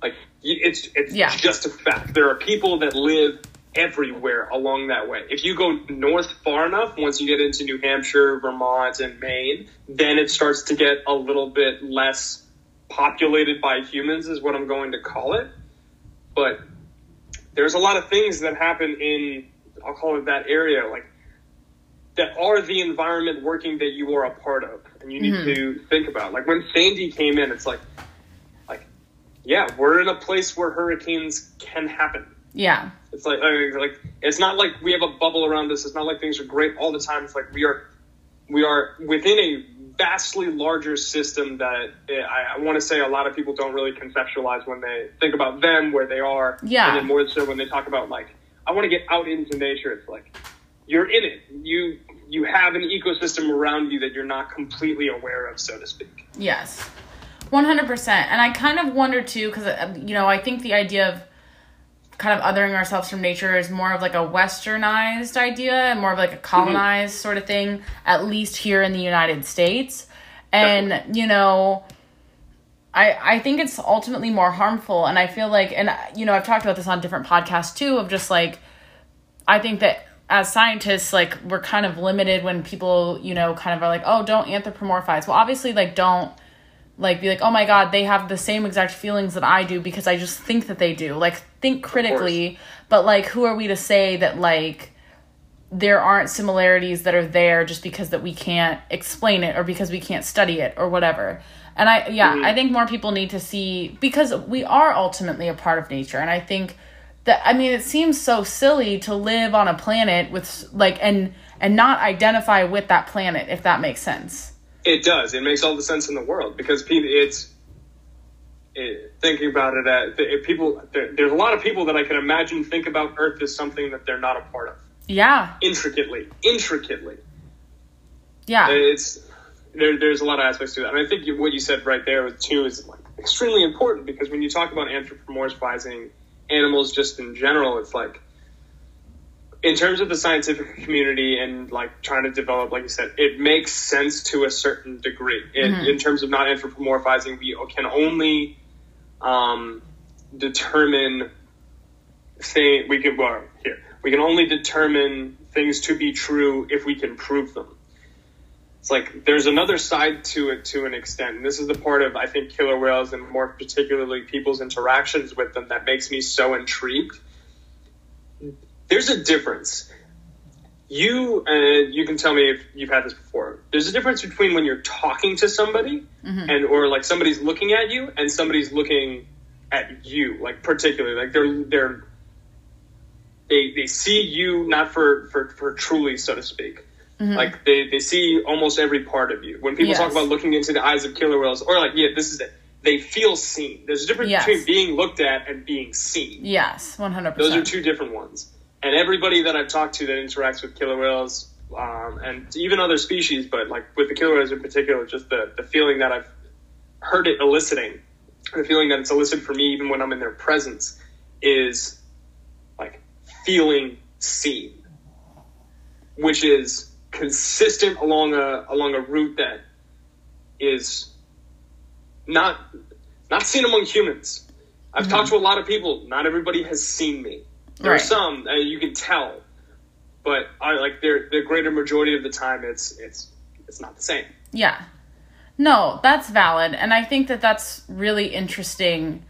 Like it's it's Yeah. just a fact. There are people that live everywhere along that way. If you go north far enough, once you get into New Hampshire, Vermont, and Maine, then it starts to get a little bit less populated by humans, is what I'm going to call it. But there's a lot of things that happen in, I'll call it that area, like that are the environment working that you are a part of, and you need mm-hmm. to think about. Like when Sandy came in, it's like, like, yeah, we're in a place where hurricanes can happen. Yeah. It's like, like it's not like we have a bubble around us. It's not like things are great all the time. It's like we are, we are within a vastly larger system that eh, I, I want to say a lot of people don't really conceptualize when they think about them where they are. Yeah. And then more so when they talk about like, I want to get out into nature. It's like you're in it. You you have an ecosystem around you that you're not completely aware of, so to speak. Yes. 100%. And I kind of wonder too, because, you know, I think the idea of kind of othering ourselves from nature is more of like a westernized idea and more of like a mm-hmm. colonized sort of thing, at least here in the United States. and Definitely. you know I, I think it's ultimately more harmful and i feel like and you know i've talked about this on different podcasts too of just like i think that as scientists like we're kind of limited when people you know kind of are like oh don't anthropomorphize well obviously like don't like be like oh my god they have the same exact feelings that i do because i just think that they do. Like think critically but like who are we to say that like there aren't similarities that are there just because that we can't explain it or because we can't study it or whatever? And i yeah mm-hmm. i think more people need to see because we are ultimately a part of nature and i think that i mean it seems so silly to live on a planet with like and and not identify with that planet if that makes sense It does. It makes all the sense in the world because. It's it, thinking about it. At, if eh, people, there, there's a lot of people that I can imagine think about Earth as something that they're not a part of. yeah Intricately, intricately. yeah eh, It's there, there's a lot of aspects to that, and I think you- what you said right there with too is like extremely important because when you talk about anthropomorphizing animals just in general, it's like in terms of the scientific community and like trying to develop, like you said, it makes sense to a certain degree. In, in terms of not anthropomorphizing, we can only um, determine thing we can well, here we can only determine things to be true if we can prove them. It's like there's another side to it to an extent. And this is the part of I think killer whales and more particularly people's interactions with them that makes me so intrigued. There's a difference. You and you can tell me if you've had this before. There's a difference between when you're talking to somebody and or like somebody's looking at you and somebody's looking at you, like particularly like they're they're they they see you not for for for truly so to speak. Like they they see almost every part of you. When people talk about looking into the eyes of killer whales, or like yeah, this is it. They feel seen. There's a difference Yes. between being looked at and being seen. yes 100% Those are two different ones. And everybody that I've talked to that interacts with killer whales, um, and even other species, but like with the killer whales in particular, just the, the feeling that I've heard it eliciting, the feeling that it's elicited for me even when I'm in their presence, is like feeling seen, which is consistent along a along a route that is not not seen among humans. I've talked to a lot of people. Not everybody has seen me. There Right. are some uh, you can tell, but I like the greater majority of the time it's it's it's not the same. Yeah. No, that's valid and I think that that's really interesting.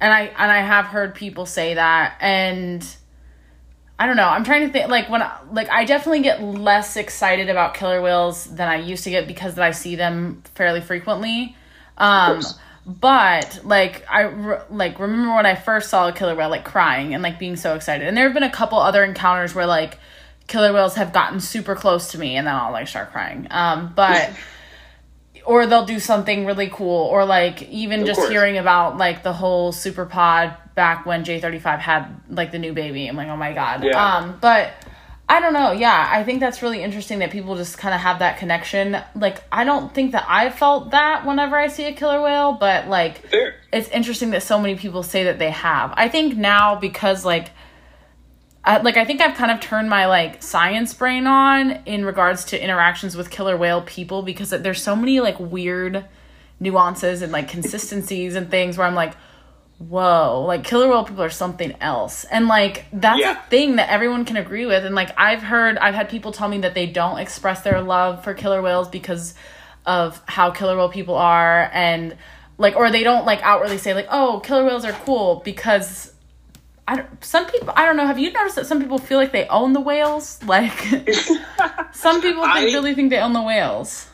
And I and I have heard people say that and I don't know. I'm trying to think like when like I definitely get less excited about killer whales than I used to get because that I see them fairly frequently. Um. But like I re- like remember when I first saw a killer whale like crying and like being so excited. And there have been a couple other encounters where like killer whales have gotten super close to me and then I'll like start crying. Um but or they'll do something really cool or like even Of just course. hearing about like the whole super pod back when j35 had like the new baby i'm like oh my god Yeah. um but i don't know yeah i think that's really interesting that people just kind of have that connection like i don't think that i felt that whenever i see a killer whale but like Fair. it's interesting that so many people say that they have. I think now because like I, like I think I've kind of turned my like science brain on in regards to interactions with killer whale people because there's so many like weird nuances and like consistencies and things where I'm like whoa like killer whale people are something else. And like that's Yeah. a thing that everyone can agree with. And like I've heard I've had people tell me that they don't express their love for killer whales because of how killer whale people are. And like or they don't like outwardly say like oh killer whales are cool because I don't, some people I don't know have you noticed that some people feel like they own the whales? Like some people think, I- really think they own the whales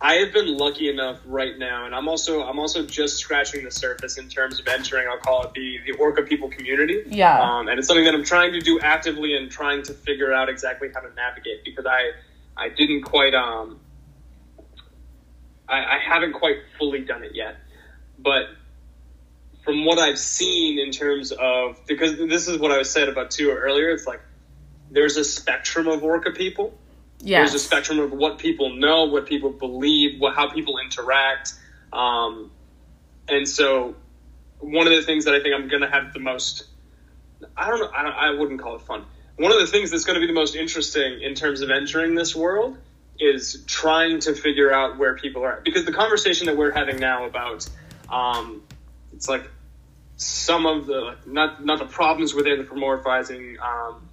I have been lucky enough right now, and I'm also I'm also just scratching the surface in terms of entering. I'll call it the the Orca people community. Yeah. Um, and it's something that I'm trying to do actively and trying to figure out exactly how to navigate because I I didn't quite um I, I haven't quite fully done it yet, but from what I've seen in terms of because this is what I was said about too earlier. It's like there's a spectrum of Orca people yeah there's a spectrum of what people know, what people believe, what, how people interact. Um, and so, one of the things that I think I'm going to have the most, I don't know, I, don't, I wouldn't call it fun. One of the things that's going to be the most interesting in terms of entering this world is trying to figure out where people are at. because the conversation that we're having now about um, it's like some of the not not the problems with anthropomorphizing um,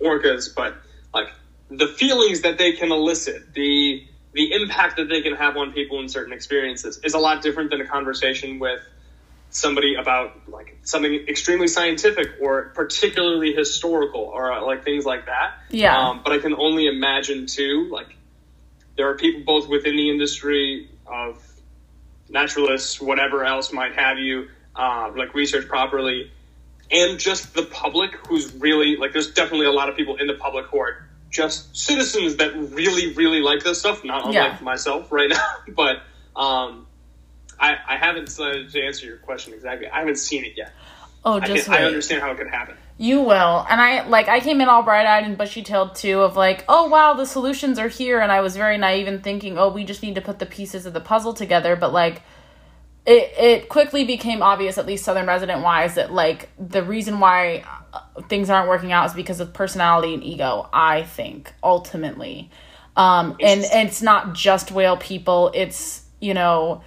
orcas, but like the feelings that they can elicit, the the impact that they can have on people in certain experiences is a lot different than a conversation with somebody about like something extremely scientific or particularly historical or uh, like things like that. Yeah. Um, but I can only imagine too, like there are people both within the industry of naturalists, whatever else might have you, uh, like research properly, and just the public who's really like. There's definitely a lot of people in the public who are just citizens that really, really like this stuff. Not unlike Yeah. myself right now, but um, I, I haven't uh, to answer your question exactly. I haven't seen it yet. Oh, I, just can, I understand how it could happen. You will. And I like I came in all bright eyed and bushy tailed too of like, oh wow, the solutions are here and I was very naive in thinking, oh, we just need to put the pieces of the puzzle together, but like it it quickly became obvious, at least Southern resident wise, that like the reason why things aren't working out is because of personality and ego, I think, ultimately. Um and, and it's not just whale people, it's, you know,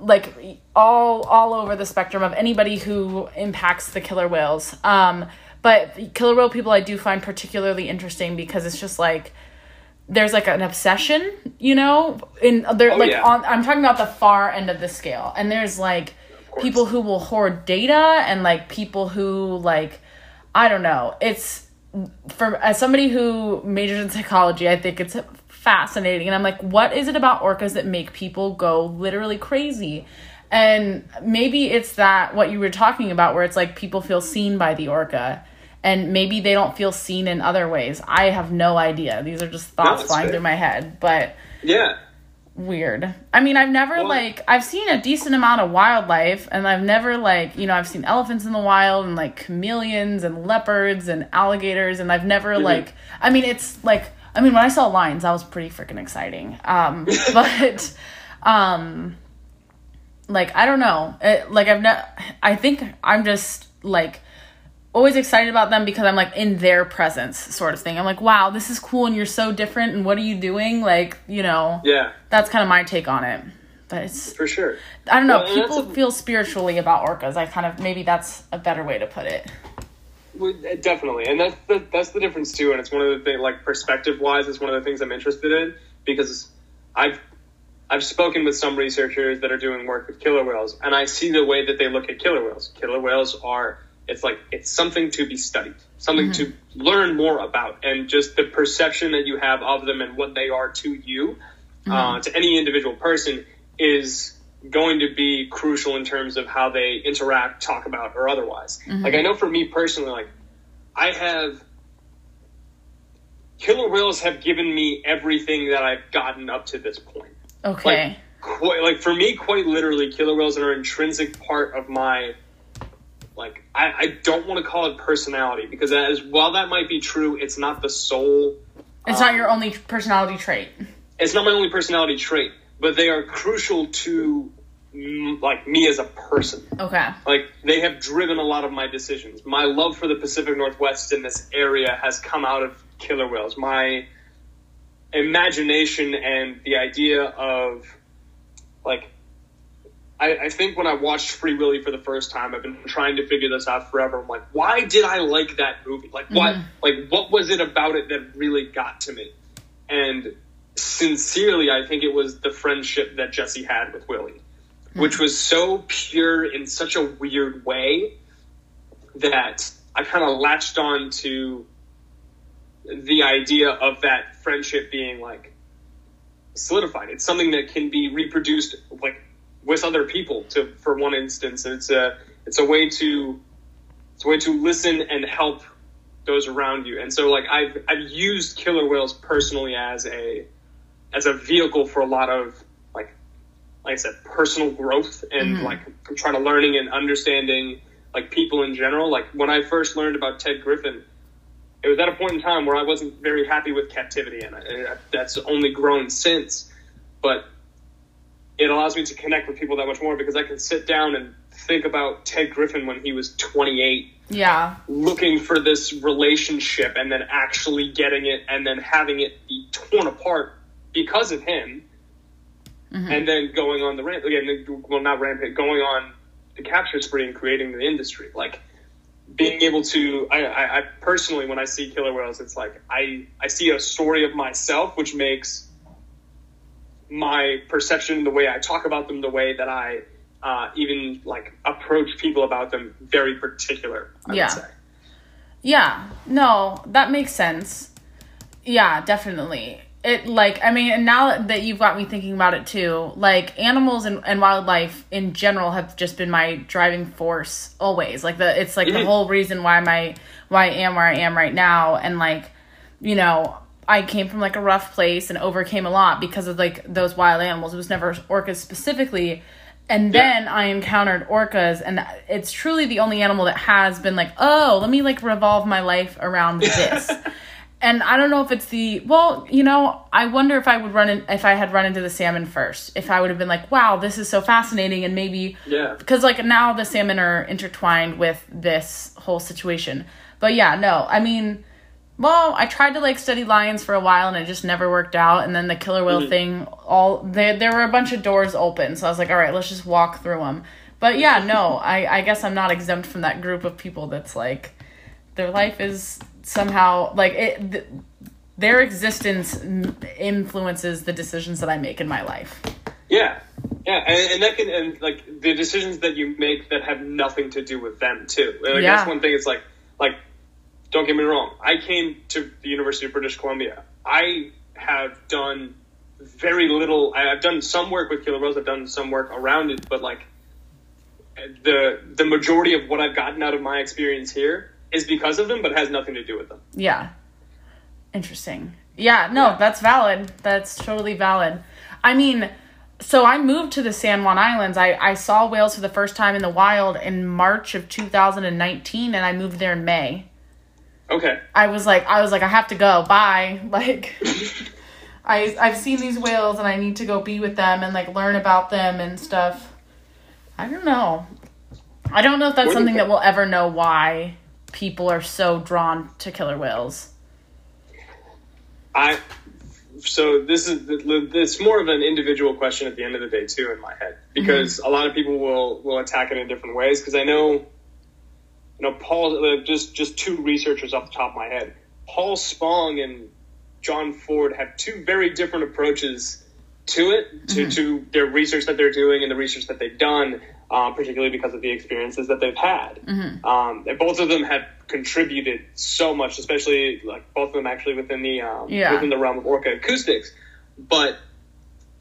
like all all over the spectrum of anybody who impacts the killer whales. Um, but killer whale people I do find particularly interesting because it's just like there's like an obsession, you know, in there Oh, like yeah. on I'm talking about the far end of the scale. And there's like people who will hoard data and like people who like I don't know. It's for as somebody who majors in psychology, I think it's fascinating. And I'm like, what is it about orcas that make people go literally crazy? And maybe it's that what you were talking about, where it's like people feel seen by the orca, and maybe they don't feel seen in other ways. I have no idea. These are just thoughts that's flying fair. through my head, but Yeah. Weird. I mean, I've never Well- like I've seen a decent amount of wildlife and I've never like, you know, I've seen elephants in the wild and like chameleons and leopards and alligators and I've never like I mean, it's like I mean, when I saw lions, that was pretty freaking exciting. Um but um like I don't know. It, like I've not I think I'm just like always excited about them because I'm like in their presence sort of thing. I'm like, wow, this is cool and you're so different and what are you doing? Like, you know, Yeah. that's kind of my take on it. But it's For sure. I don't know, Well, people a- feel spiritually about orcas. I kind of maybe that's a better way to put it. Well, uh, Definitely, and that's the that's the difference too. And it's one of the things, like perspective wise, it's one of the things I'm interested in because I've I've spoken with some researchers that are doing work with killer whales, and I see the way that they look at killer whales. Killer whales are it's like it's something to be studied, something to mm-hmm. learn more about, and just the perception that you have of them and what they are to you, uh, mm-hmm. to any individual person, is going to be crucial in terms of how they interact, talk about, or otherwise. Mm-hmm. Like I know for me personally, like I have killer whales have given me everything that I've gotten up to this point. Okay. Quite, like for me, quite literally, killer whales are an intrinsic part of my. Like I, I don't want to call it personality because as while that might be true, it's not the sole. it's not your um, only personality trait. It's not my only personality trait, but they are crucial to like me as a person. Okay. like they have driven a lot of my decisions. My love for the Pacific Northwest in this area has come out of killer whales. My imagination and the idea of like I, I think when I watched Free Willy for the first time, I've been trying to figure this out forever. I'm like, why did I like that movie? Like what mm-hmm. like what was it about it that really got to me? And sincerely, I think it was the friendship that Jesse had with Willy mm-hmm. which was so pure in such a weird way that I kind of latched on to the idea of that friendship being like solidified. It's something that can be reproduced like with other people to for one instance. And it's a it's a way to it's a way to listen and help those around you. And so like I've I've used killer whales personally as a as a vehicle for a lot of like like I said, personal growth and mm-hmm. like I'm trying to learning and understanding like people in general. Like when I first learned about Ted Griffin, it was at a point in time where I wasn't very happy with captivity, and I, that's only grown since. But it allows me to connect with people that much more because I can sit down and think about Ted Griffin when he was 28 Yeah. looking for this relationship and then actually getting it and then having it be torn apart because of him mm-hmm. and then going on the ramp again well not rampage going on the capture spree and creating the industry like being able to I, I, I personally when I see killer whales it's like I, I see a story of myself which makes my perception the way I talk about them the way that I uh, even like approach people about them very particular I Yeah. would say Yeah, no, that makes sense. Yeah, definitely. It like I mean, and now that you've got me thinking about it too, like animals and, and wildlife in general have just been my driving force always. Like the it's like the Mhm. whole reason why my why I am where I am right now, and like you know. I came from like a rough place and overcame a lot because of like those wild animals. It was never orcas specifically. And Yeah. then I encountered orcas, and it's truly the only animal that has been like, oh, let me like revolve my life around this. and I don't know if it's the well, you know, I wonder if I would run in if I had run into the salmon first, if I would have been like, wow, this is so fascinating, and maybe Yeah. because like now the salmon are intertwined with this whole situation. But yeah, no, I mean, well, I tried to like study lions for a while and it just never worked out. And then the killer whale mm-hmm. thing, all there there were a bunch of doors open, so I was like, all right, let's just walk through them. But yeah, no, I I guess I'm not exempt from that group of people that's like their life is somehow like it. Th- their existence influences the decisions that I make in my life. Yeah, yeah, and, and that can and like the decisions that you make that have nothing to do with them too. Like, Yeah. That's one thing. It's like like don't get me wrong. I came to the University of British Columbia. I have done very little. I've done some work with killer whales. I've done some work around it, but like the the majority of what I've gotten out of my experience here is because of them, but has nothing to do with them. Yeah. Interesting. Yeah, no, that's valid. That's totally valid. I mean, so I moved to the San Juan Islands. I, I saw whales for the first time in the wild in March of 2019 and I moved there in May. Okay. I was like I was like I have to go. Bye. Like I I've seen these whales and I need to go be with them and like learn about them and stuff. I don't know. I don't know if that's What something that we'll ever know why people are so drawn to killer whales. I so this is it's more of an individual question at the end of the day too in my head because mm-hmm. a lot of people will will attack it in different ways because I know you know Paul uh, just just two researchers off the top of my head. Paul Spong and John Ford have two very different approaches to it to, to their research that they're doing and the research that they've done um, particularly because of the experiences that they've had. Um, and both of them have contributed so much especially like both of them actually within the um, Yeah. within the realm of orca acoustics. But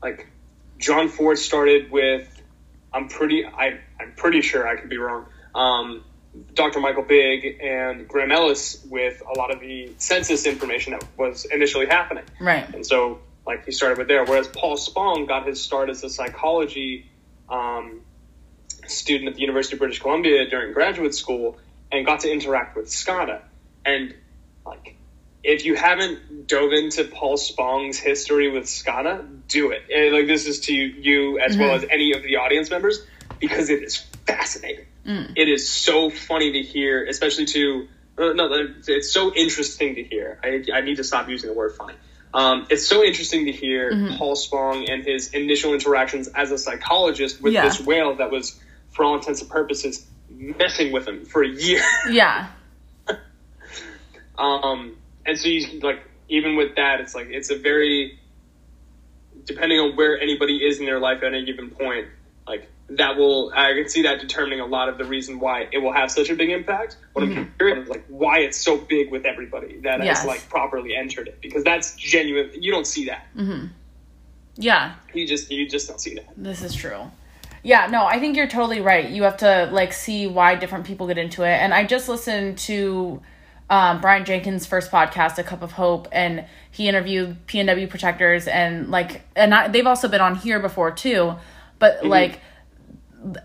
like John Ford started with I'm pretty I I'm pretty sure I could be wrong um, Dr. Michael Bigg and Graeme Ellis with a lot of the census information that was initially happening Right. and so like he started with there whereas Paul Spong got his start as a psychology um, student at the University of British Columbia during graduate school and got to interact with Skana. And like, if you haven't dove into Paul Spong's history with Skana, do it. And, like, this is to you as well as any of the audience members because it is fascinating. It is so funny to hear, especially to uh, no, it's so interesting to hear. I, I need to stop using the word funny. Um, it's so interesting to hear Paul Spong and his initial interactions as a psychologist with Yeah. this whale that was, for all intents and purposes, messing with him for a year. Yeah. Um, and so you like even with that, it's like it's a very depending on where anybody is in their life at any given point, that will I can see that determining a lot of the reason why it will have such a big impact. What I'm mm-hmm. curious is like why it's so big with everybody that Yes. has like properly entered it because that's genuine. You don't see that. Mm-hmm. Yeah. You just you just don't see that. This is true. Yeah, no, I think you're totally right. You have to like see why different people get into it. And I just listened to um, Brian Jenkins' first podcast, A Cup of Hope, and he interviewed PNW protectors and like, and I, they've also been on here before too. But mm-hmm. like, th-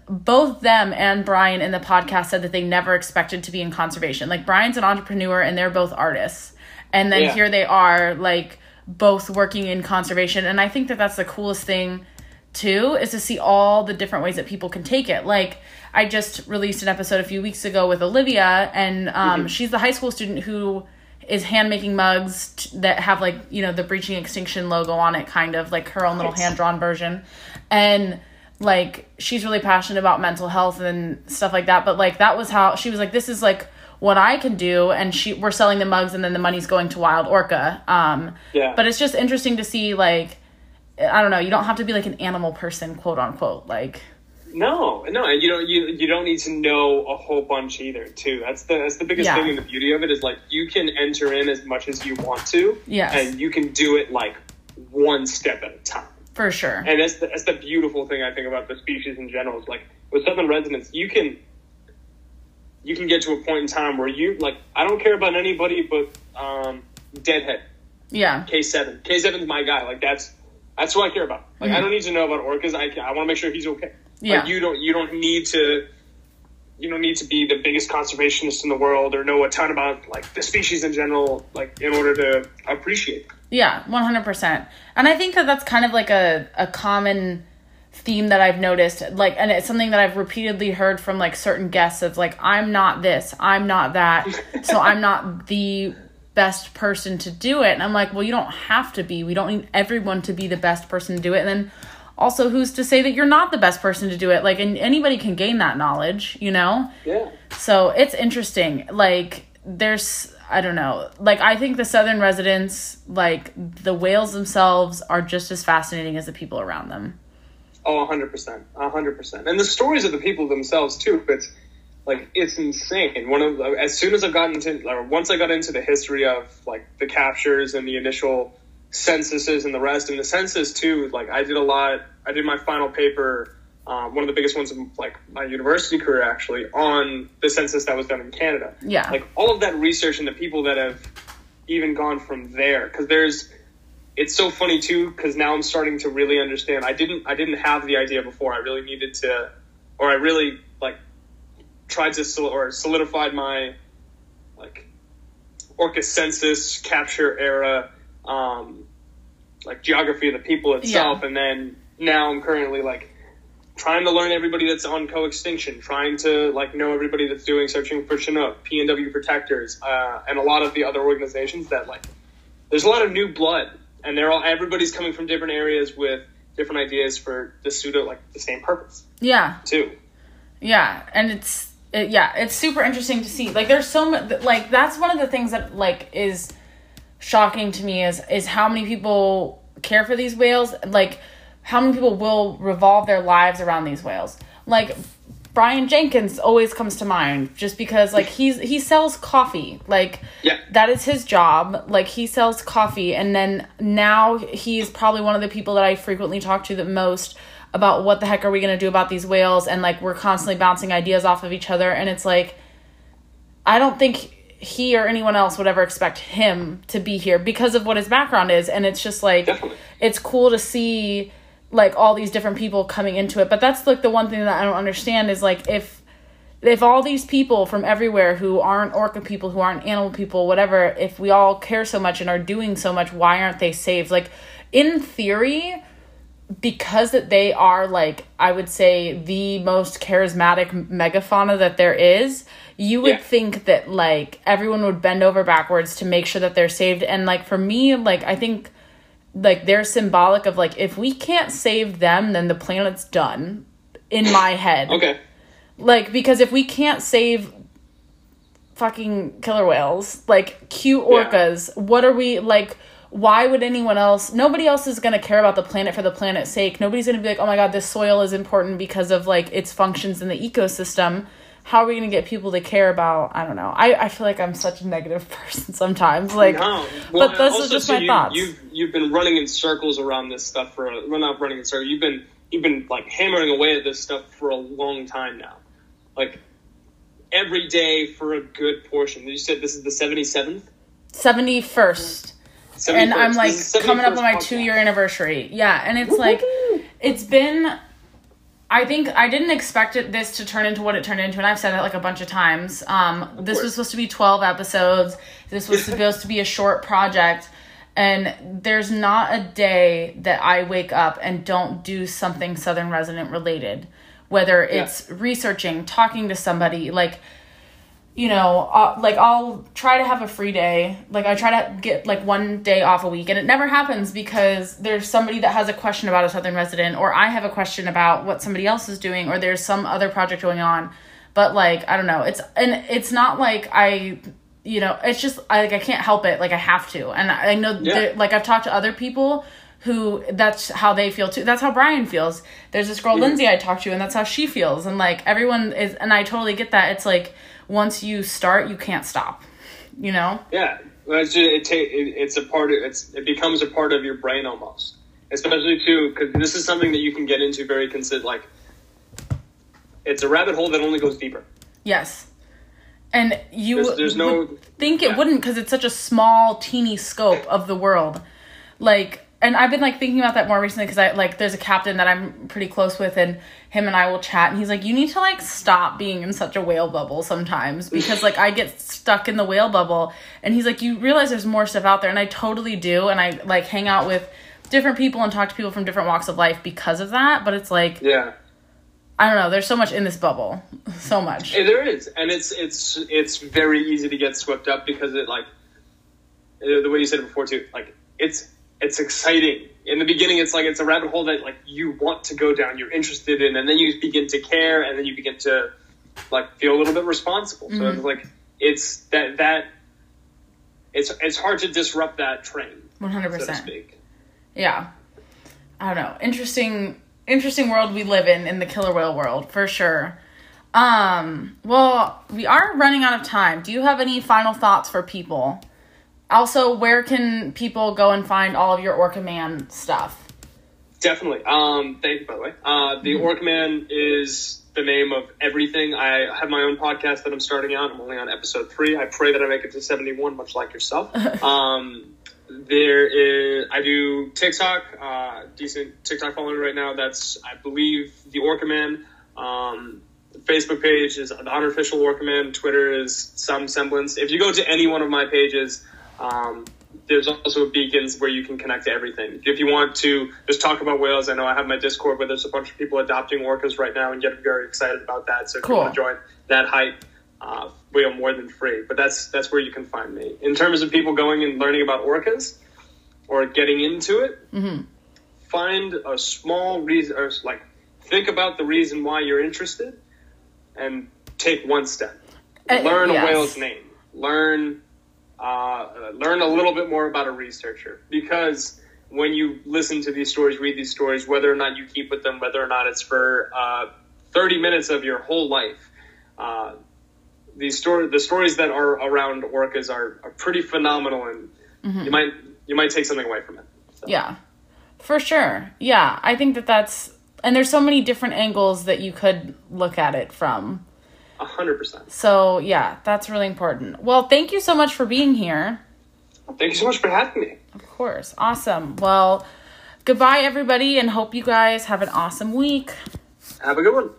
both them and Brian in the podcast said that they never expected to be in conservation. Like Brian's an entrepreneur and they're both artists. And then Yeah. here they are like both working in conservation and I think that that's the coolest thing too is to see all the different ways that people can take it. Like I just released an episode a few weeks ago with Olivia, and um, she's the high school student who is hand making mugs t- that have like you know the breaching extinction logo on it, kind of like her own little hand drawn version, and like she's really passionate about mental health and stuff like that. But like that was how she was like, this is like what I can do, and she we're selling the mugs, and then the money's going to Wild Orca. Um, Yeah. but it's just interesting to see like I don't know, you don't have to be like an animal person, quote unquote, like. No, no, and you don't you you don't need to know a whole bunch either. Too. That's the that's the biggest Yeah. thing and the beauty of it is like you can enter in as much as you want to. Yes. And you can do it like one step at a time. For sure. And that's the, that's the beautiful thing I think about the species in general. Is like with southern residents, you can you can get to a point in time where you like I don't care about anybody but um, Deadhead yeah. K seven. K seven's my guy. Like that's that's who I care about. Like I don't need to know about orcas. I I want to make sure he's okay. Yeah. Like you don't you don't need to you don't need to be the biggest conservationist in the world or know a ton about like the species in general like in order to appreciate. it. Yeah, 100%. And I think that that's kind of like a, a common theme that I've noticed. Like, and it's something that I've repeatedly heard from like certain guests. of like, I'm not this, I'm not that. so I'm not the best person to do it. And I'm like, well, you don't have to be. We don't need everyone to be the best person to do it. And then also, who's to say that you're not the best person to do it? Like, and anybody can gain that knowledge, you know? Yeah. So it's interesting. Like there's I don't know. Like I think the southern residents, like the whales themselves are just as fascinating as the people around them. Oh, 100%. hundred percent. And the stories of the people themselves too. It's like it's insane. One of as soon as I've gotten into, or once I got into the history of like the captures and the initial censuses and the rest, and the census too. Like I did a lot. I did my final paper, um, one of the biggest ones of like my university career actually, on the census that was done in Canada. Yeah. Like all of that research and the people that have even gone from there, because there's it's so funny too because now I'm starting to really understand. I didn't I didn't have the idea before. I really needed to, or I really like tried to sol- or solidified my like orca census capture era, um, like geography of the people itself, Yeah. and then now I'm currently like trying to learn everybody that's on co-extinction, trying to like know everybody that's doing searching for Chinook, PNW protectors, uh, and a lot of the other organizations that like there's a lot of new blood, and they're all everybody's coming from different areas with different ideas for the pseudo like the same purpose Yeah. too. Yeah, and it's it, yeah, it's super interesting to see. Like there's so much like that's one of the things that like is shocking to me is is how many people care for these whales, like how many people will revolve their lives around these whales. Like Brian Jenkins always comes to mind just because like he's he sells coffee. Like Yeah. that is his job. Like he sells coffee and then now he's probably one of the people that I frequently talk to the most about what the heck are we going to do about these whales and like we're constantly bouncing ideas off of each other and it's like I don't think he or anyone else would ever expect him to be here because of what his background is and it's just like Definitely. it's cool to see like all these different people coming into it but that's like the one thing that I don't understand is like if if all these people from everywhere who aren't orca people who aren't animal people whatever if we all care so much and are doing so much why aren't they saved like in theory because that they are like I would say the most charismatic megafauna that there is, you would Yeah. think that like everyone would bend over backwards to make sure that they're saved. And like for me, like I think like they're symbolic of like if we can't save them, then the planet's done. In my head, Okay. like because if we can't save fucking killer whales like cute Yeah. orcas what are we like why would anyone else nobody else is going to care about the planet for the planet's sake nobody's going to be like oh my god this soil is important because of like its functions in the ecosystem how are we going to get people to care about i don't know i, I feel like i'm such a negative person sometimes like No. but those are also, just too, my you, thoughts You've you've been running in circles around this stuff for a, well, not running in circles. You've been you've been like hammering away at this stuff for a long time now, like every day for a good portion. You said this is the seventy seventh. 71st and I'm like coming up on my two year anniversary. Yeah, and it's like it's been. I think I didn't expect it this to turn into what it turned into, and I've said that like a bunch of times. Um, this course. was supposed to be twelve episodes. This was supposed to be a short project, And there's not a day that I wake up and don't do something Southern resident related, whether it's researching, talking to somebody, like, you know, uh, like I'll try to have a free day. Like I try to get like one day off a week, and it never happens because there's somebody that has a question about a Southern resident, or I have a question about what somebody else is doing, or there's some other project going on. But like I don't know, it's and it's not like I you know, it's just I like I can't help it. Like I have to, and I know Yeah. like I've talked to other people who that's how they feel too. That's how Brian feels. There's this girl Lindsay I talked to, and that's how she feels. And like everyone is, and I totally get that. It's like once you start, you can't stop. You know? Yeah, it's just, it, ta- it it's a part of it's it becomes a part of your brain almost, especially too because this is something that you can get into very consider like. It's a rabbit hole that only goes deeper. Yes. And you There's- there's no- would think it yeah. wouldn't because it's such a small, teeny scope of the world. Like, and I've been like thinking about that more recently because I like there's a captain that I'm pretty close with, and him and I will chat, and he's like, "You need to like stop being in such a whale bubble sometimes because like I get stuck in the whale bubble." And he's like, "You realize there's more stuff out there," and I totally do, and I like hang out with different people and talk to people from different walks of life because of that. But it's like Yeah, I don't know. There's so much in this bubble, so much. There is, and it's it's it's very easy to get swept up because it like the way you said it before too. Like it's it's exciting in the beginning. It's like it's a rabbit hole that like you want to go down. You're interested in, and then you begin to care, and then you begin to like feel a little bit responsible. So it's like it's that that it's it's hard to disrupt that train, One hundred percent. Yeah. I don't know. Interesting interesting world we live in in the killer whale world for sure. Um well, we are running out of time. Do you have any final thoughts for people? Also, where can people go and find all of your Orca Man stuff? Definitely. Um, thank you, by the way. Uh, the Orca Man is the name of everything. I have my own podcast that I'm starting out. I'm only on episode three. I pray that I make it to 71, much like yourself. um, there is, I do TikTok, uh, decent TikTok following right now. That's, I believe, the Orca Man. Um, Facebook page is the unofficial Orca Man. Twitter is some semblance. If you go to any one of my pages, um, there's also beacons where you can connect to everything. If you want to just talk about whales, I know I have my Discord where there's a bunch of people adopting orcas right now and getting very excited about that. So if Cool. you want to join that hype, uh, we are more than free. But that's that's where you can find me. In terms of people going and learning about orcas or getting into it, find a small reason or like think about the reason why you're interested and take one step. Uh, Learn yes. a whale's name. Learn uh, learn a little bit more about a researcher because when you listen to these stories, read these stories, whether or not you keep with them, whether or not it's for uh, 30 minutes of your whole life, uh, these story, the stories that are around orcas are, are pretty phenomenal, and you might you might take something away from it. So, Yeah. For sure. Yeah, I think that that's and there's so many different angles that you could look at it from. A hundred percent. So, yeah, that's really important. Well, thank you so much for being here. Thank you so much for having me. Of course. Awesome. Well, goodbye, everybody, and hope you guys have an awesome week. Have a good one.